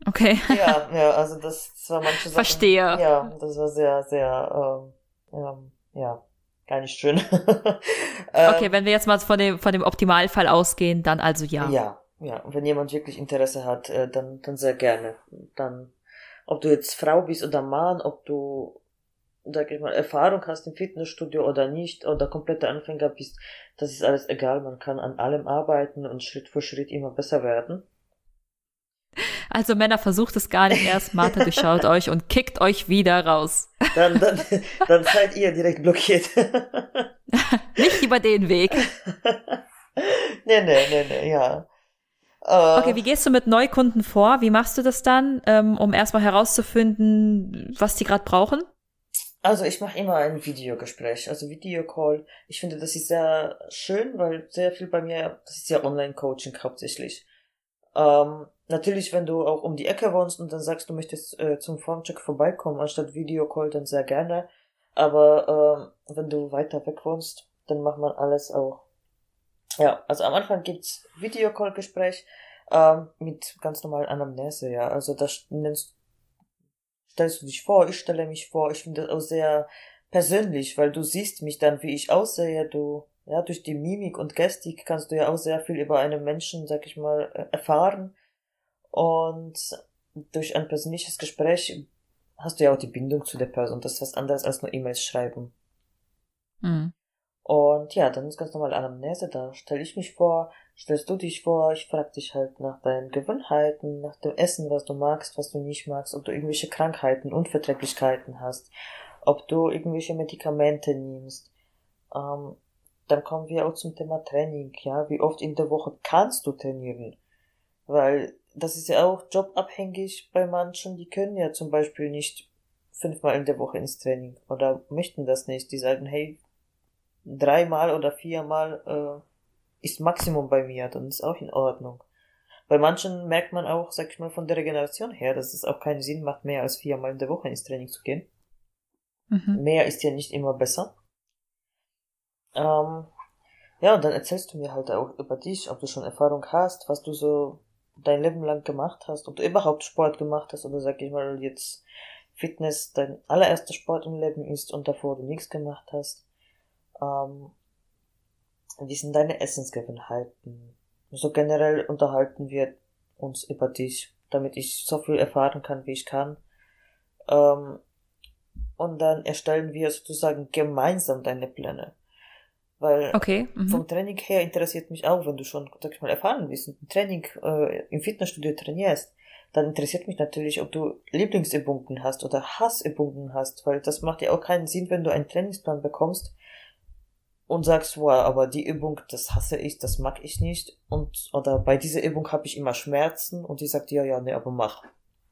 Okay. ja, ja, also das, das war manche Sachen. Verstehe. Ja, das war sehr, sehr, ähm, ähm, ja, gar nicht schön. Ähm, okay, wenn wir jetzt mal von dem, von dem Optimalfall ausgehen, dann also ja. Ja, ja. Und wenn jemand wirklich Interesse hat, äh, dann, dann sehr gerne. Dann, ob du jetzt Frau bist oder Mann, ob du, sag ich mal, Erfahrung hast im Fitnessstudio oder nicht, oder kompletter Anfänger bist, das ist alles egal. Man kann an allem arbeiten und Schritt für Schritt immer besser werden. Also Männer, versucht es gar nicht erst. Martha durchschaut euch und kickt euch wieder raus. Dann, dann, dann seid ihr direkt blockiert. nicht über den Weg. nee, nee, nee, nee, ja. Uh, okay, wie gehst du mit Neukunden vor? Wie machst du das dann, ähm, um erstmal herauszufinden, was die gerade brauchen? Also ich mache immer ein Videogespräch, also Videocall. Ich finde, das ist sehr schön, weil sehr viel bei mir, das ist ja Online-Coaching hauptsächlich. Ähm, natürlich, wenn du auch um die Ecke wohnst und dann sagst, du möchtest äh, zum Formcheck vorbeikommen, anstatt Videocall, dann sehr gerne. Aber ähm, wenn du weiter weg wohnst, dann macht man alles auch. Ja, also am Anfang gibt's Videocall-Gespräch ähm, mit ganz normalen Anamnese, ja. Also das nennst, stellst du dich vor, ich stelle mich vor. Ich finde das auch sehr persönlich, weil du siehst mich dann, wie ich aussehe, du ja, durch die Mimik und Gestik kannst du ja auch sehr viel über einen Menschen, sag ich mal, äh, erfahren. Und durch ein persönliches Gespräch hast du ja auch die Bindung zu der Person. Das ist was anderes als nur E-Mails schreiben. Mhm. Und ja, dann ist ganz normal Anamnese, da stelle ich mich vor, stellst du dich vor, ich frage dich halt nach deinen Gewohnheiten, nach dem Essen, was du magst, was du nicht magst, ob du irgendwelche Krankheiten, Unverträglichkeiten hast, ob du irgendwelche Medikamente nimmst. Ähm, dann kommen wir auch zum Thema Training, ja, wie oft in der Woche kannst du trainieren? Weil das ist ja auch jobabhängig bei manchen, die können ja zum Beispiel nicht fünfmal in der Woche ins Training oder möchten das nicht. Die sagen, hey, dreimal oder viermal äh, ist Maximum bei mir, dann ist auch in Ordnung. Bei manchen merkt man auch, sag ich mal, von der Regeneration her, dass es auch keinen Sinn macht, mehr als viermal in der Woche ins Training zu gehen. Mhm. Mehr ist ja nicht immer besser. Ähm, ja, und dann erzählst du mir halt auch über dich, ob du schon Erfahrung hast, was du so dein Leben lang gemacht hast, ob du überhaupt Sport gemacht hast oder sag ich mal jetzt Fitness dein allererster Sport im Leben ist und davor du nichts gemacht hast. Ähm, wie sind deine Essensgewohnheiten? So generell unterhalten wir uns über dich, damit ich so viel erfahren kann, wie ich kann. Ähm, und dann erstellen wir sozusagen gemeinsam deine Pläne. Weil okay. mhm. vom Training her interessiert mich auch, wenn du schon, sag ich mal, erfahren bist und ein Training äh, im Fitnessstudio trainierst, dann interessiert mich natürlich, ob du Lieblingsübungen hast oder Hassübungen hast, weil das macht ja auch keinen Sinn, wenn du einen Trainingsplan bekommst und sagst, wow, aber die Übung, das hasse ich, das mag ich nicht und oder bei dieser Übung habe ich immer Schmerzen und die sagt ja, ja, nee, aber mach.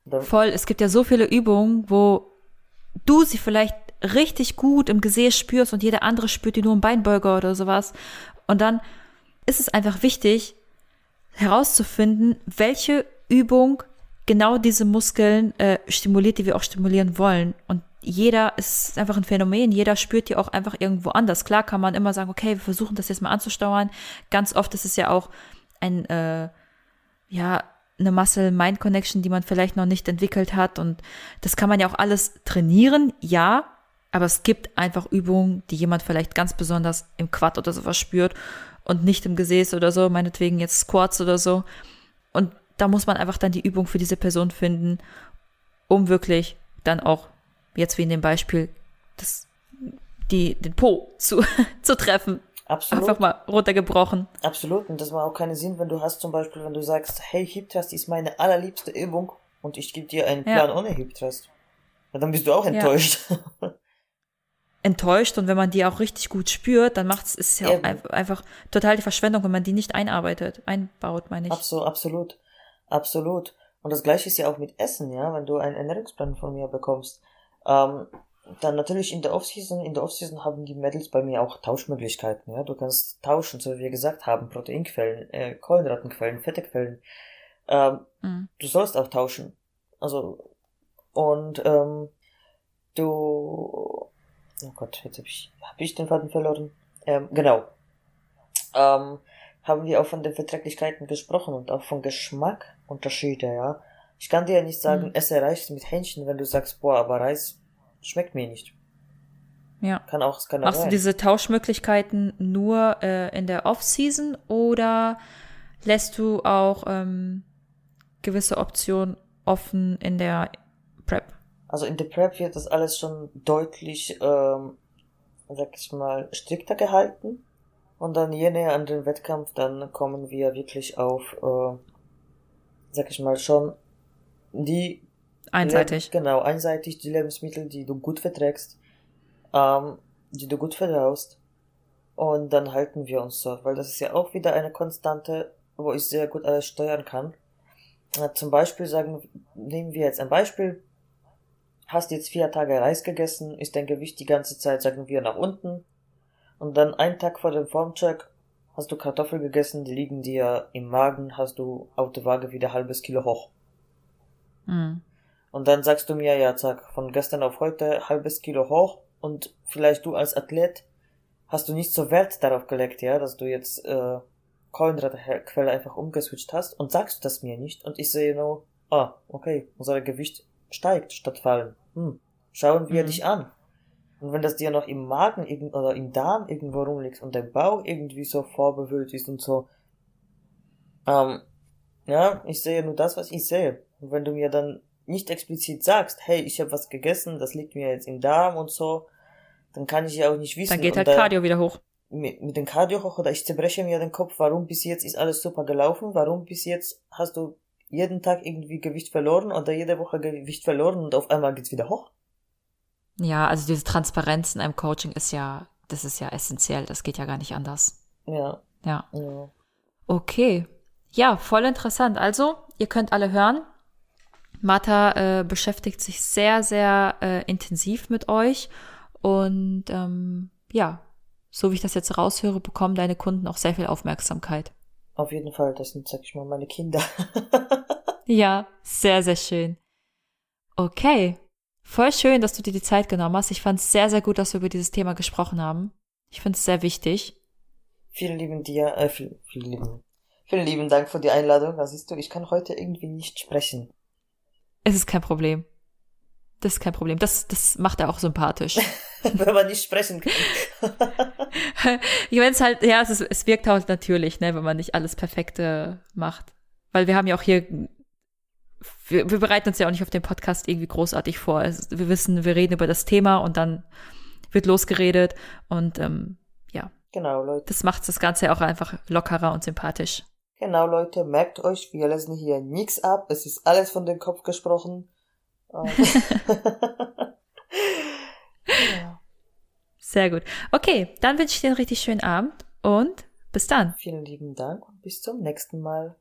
Dann Voll, es gibt ja so viele Übungen, wo du sie vielleicht richtig gut im Gesäß spürst und jeder andere spürt die nur im Beinbeuger oder sowas. Und dann ist es einfach wichtig, herauszufinden, welche Übung genau diese Muskeln äh, stimuliert, die wir auch stimulieren wollen. Und jeder ist einfach ein Phänomen, jeder spürt die auch einfach irgendwo anders. Klar kann man immer sagen, okay, wir versuchen das jetzt mal anzusteuern. Ganz oft ist es ja auch ein, äh, ja, eine Muscle-Mind-Connection, die man vielleicht noch nicht entwickelt hat. Und das kann man ja auch alles trainieren, ja. Aber es gibt einfach Übungen, die jemand vielleicht ganz besonders im Quad oder sowas spürt und nicht im Gesäß oder so, meinetwegen jetzt Squats oder so. Da muss man einfach dann die Übung für diese Person finden, um wirklich dann auch, jetzt wie in dem Beispiel, das, die, den Po zu, zu treffen. Absolut. Einfach mal runtergebrochen. Absolut. Und das macht auch keinen Sinn, wenn du hast zum Beispiel, wenn du sagst, hey, Hip Thrust ist meine allerliebste Übung und ich gebe dir einen Plan ja. ohne Hip Thrust. Ja, dann bist du auch enttäuscht. Ja. enttäuscht und wenn man die auch richtig gut spürt, dann macht es ist ja auch einfach total die Verschwendung, wenn man die nicht einarbeitet, einbaut, meine ich. Absolut, absolut, absolut. Und das gleiche ist ja auch mit Essen, ja, wenn du einen Ernährungsplan von mir bekommst. Ähm, dann natürlich in der Offseason, in der Offseason haben die Mädels bei mir auch Tauschmöglichkeiten, ja. Du kannst tauschen, so wie wir gesagt haben, Proteinquellen, äh, Kohlenhydratenquellen, Fettequellen. Ähm, mhm. Du sollst auch tauschen. Also, und ähm, du Oh Gott, jetzt habe ich, hab ich den Faden verloren. Ähm, genau. Ähm, haben wir auch von den Verträglichkeiten gesprochen und auch von Geschmackunterschiede, ja. Ich kann dir ja nicht sagen, mhm. esse Reis mit Hähnchen, wenn du sagst, boah, aber Reis schmeckt mir nicht. Ja. Kann auch, kann Machst du diese Tauschmöglichkeiten nur äh, in der Off-Season oder lässt du auch ähm, gewisse Optionen offen in der Prep? Also in der Prep wird das alles schon deutlich, ähm, sag ich mal, strikter gehalten. Und dann je näher an den Wettkampf, dann kommen wir wirklich auf, äh, sag ich mal, schon die einseitig. Le genau, einseitig die Lebensmittel, die du gut verträgst, ähm, die du gut verdaust. Und dann halten wir uns so, weil das ist ja auch wieder eine Konstante, wo ich sehr gut alles steuern kann. Äh, zum Beispiel sagen, nehmen wir jetzt ein Beispiel, hast jetzt vier Tage Reis gegessen, ist dein Gewicht die ganze Zeit, sagen wir, nach unten. Und dann einen Tag vor dem Formcheck hast du Kartoffeln gegessen, die liegen dir im Magen, hast du auf der Waage wieder halbes Kilo hoch. Mhm. Und dann sagst du mir, ja, zack, von gestern auf heute halbes Kilo hoch und vielleicht du als Athlet hast du nicht so Wert darauf gelegt, ja, dass du jetzt äh, Kohlenhydratquelle einfach umgeswitcht hast und sagst das mir nicht und ich sehe nur, ah, okay, unser Gewicht steigt statt fallen hm, schauen wir mhm. dich an. Und wenn das dir noch im Magen irgend oder im Darm irgendwo rumliegt und dein Bauch irgendwie so vorbewölkt ist und so, ähm, ja, ich sehe nur das, was ich sehe. Und wenn du mir dann nicht explizit sagst, hey, ich habe was gegessen, das liegt mir jetzt im Darm und so, dann kann ich ja auch nicht wissen. Dann geht halt da, Cardio wieder hoch. mit, mit dem Cardio hoch oder ich zerbreche mir den Kopf, warum bis jetzt ist alles super gelaufen, warum bis jetzt hast du jeden Tag irgendwie Gewicht verloren oder jede Woche Gewicht verloren und auf einmal geht's wieder hoch? Ja, also diese Transparenz in einem Coaching ist ja, das ist ja essentiell, das geht ja gar nicht anders. Ja. Ja. ja. Okay. Ja, voll interessant. Also, ihr könnt alle hören. Martha äh, beschäftigt sich sehr, sehr äh, intensiv mit euch und ähm, ja, so wie ich das jetzt raushöre, bekommen deine Kunden auch sehr viel Aufmerksamkeit. Auf jeden Fall, das sind, sag ich mal, meine Kinder. ja, sehr, sehr schön. Okay. Voll schön, dass du dir die Zeit genommen hast. Ich fand es sehr, sehr gut, dass wir über dieses Thema gesprochen haben. Ich finde es sehr wichtig. Vielen lieben dir, äh, vielen, vielen lieben, vielen lieben Dank für die Einladung. Da siehst du, ich kann heute irgendwie nicht sprechen. Es ist kein Problem. Das ist kein Problem. Das, das macht er auch sympathisch. Wenn man nicht sprechen kann. ich meine, es halt, ja, es, ist, es wirkt halt natürlich, ne, wenn man nicht alles Perfekte macht. Weil wir haben ja auch hier, wir, wir bereiten uns ja auch nicht auf den Podcast irgendwie großartig vor. Es, wir wissen, wir reden über das Thema und dann wird losgeredet und ähm, ja. Genau, Leute. Das macht das Ganze ja auch einfach lockerer und sympathisch. Genau, Leute, merkt euch, wir lesen hier nichts ab. Es ist alles von dem Kopf gesprochen. ja. Sehr gut. Okay, dann wünsche ich dir einen richtig schönen Abend und bis dann. Vielen lieben Dank und bis zum nächsten Mal.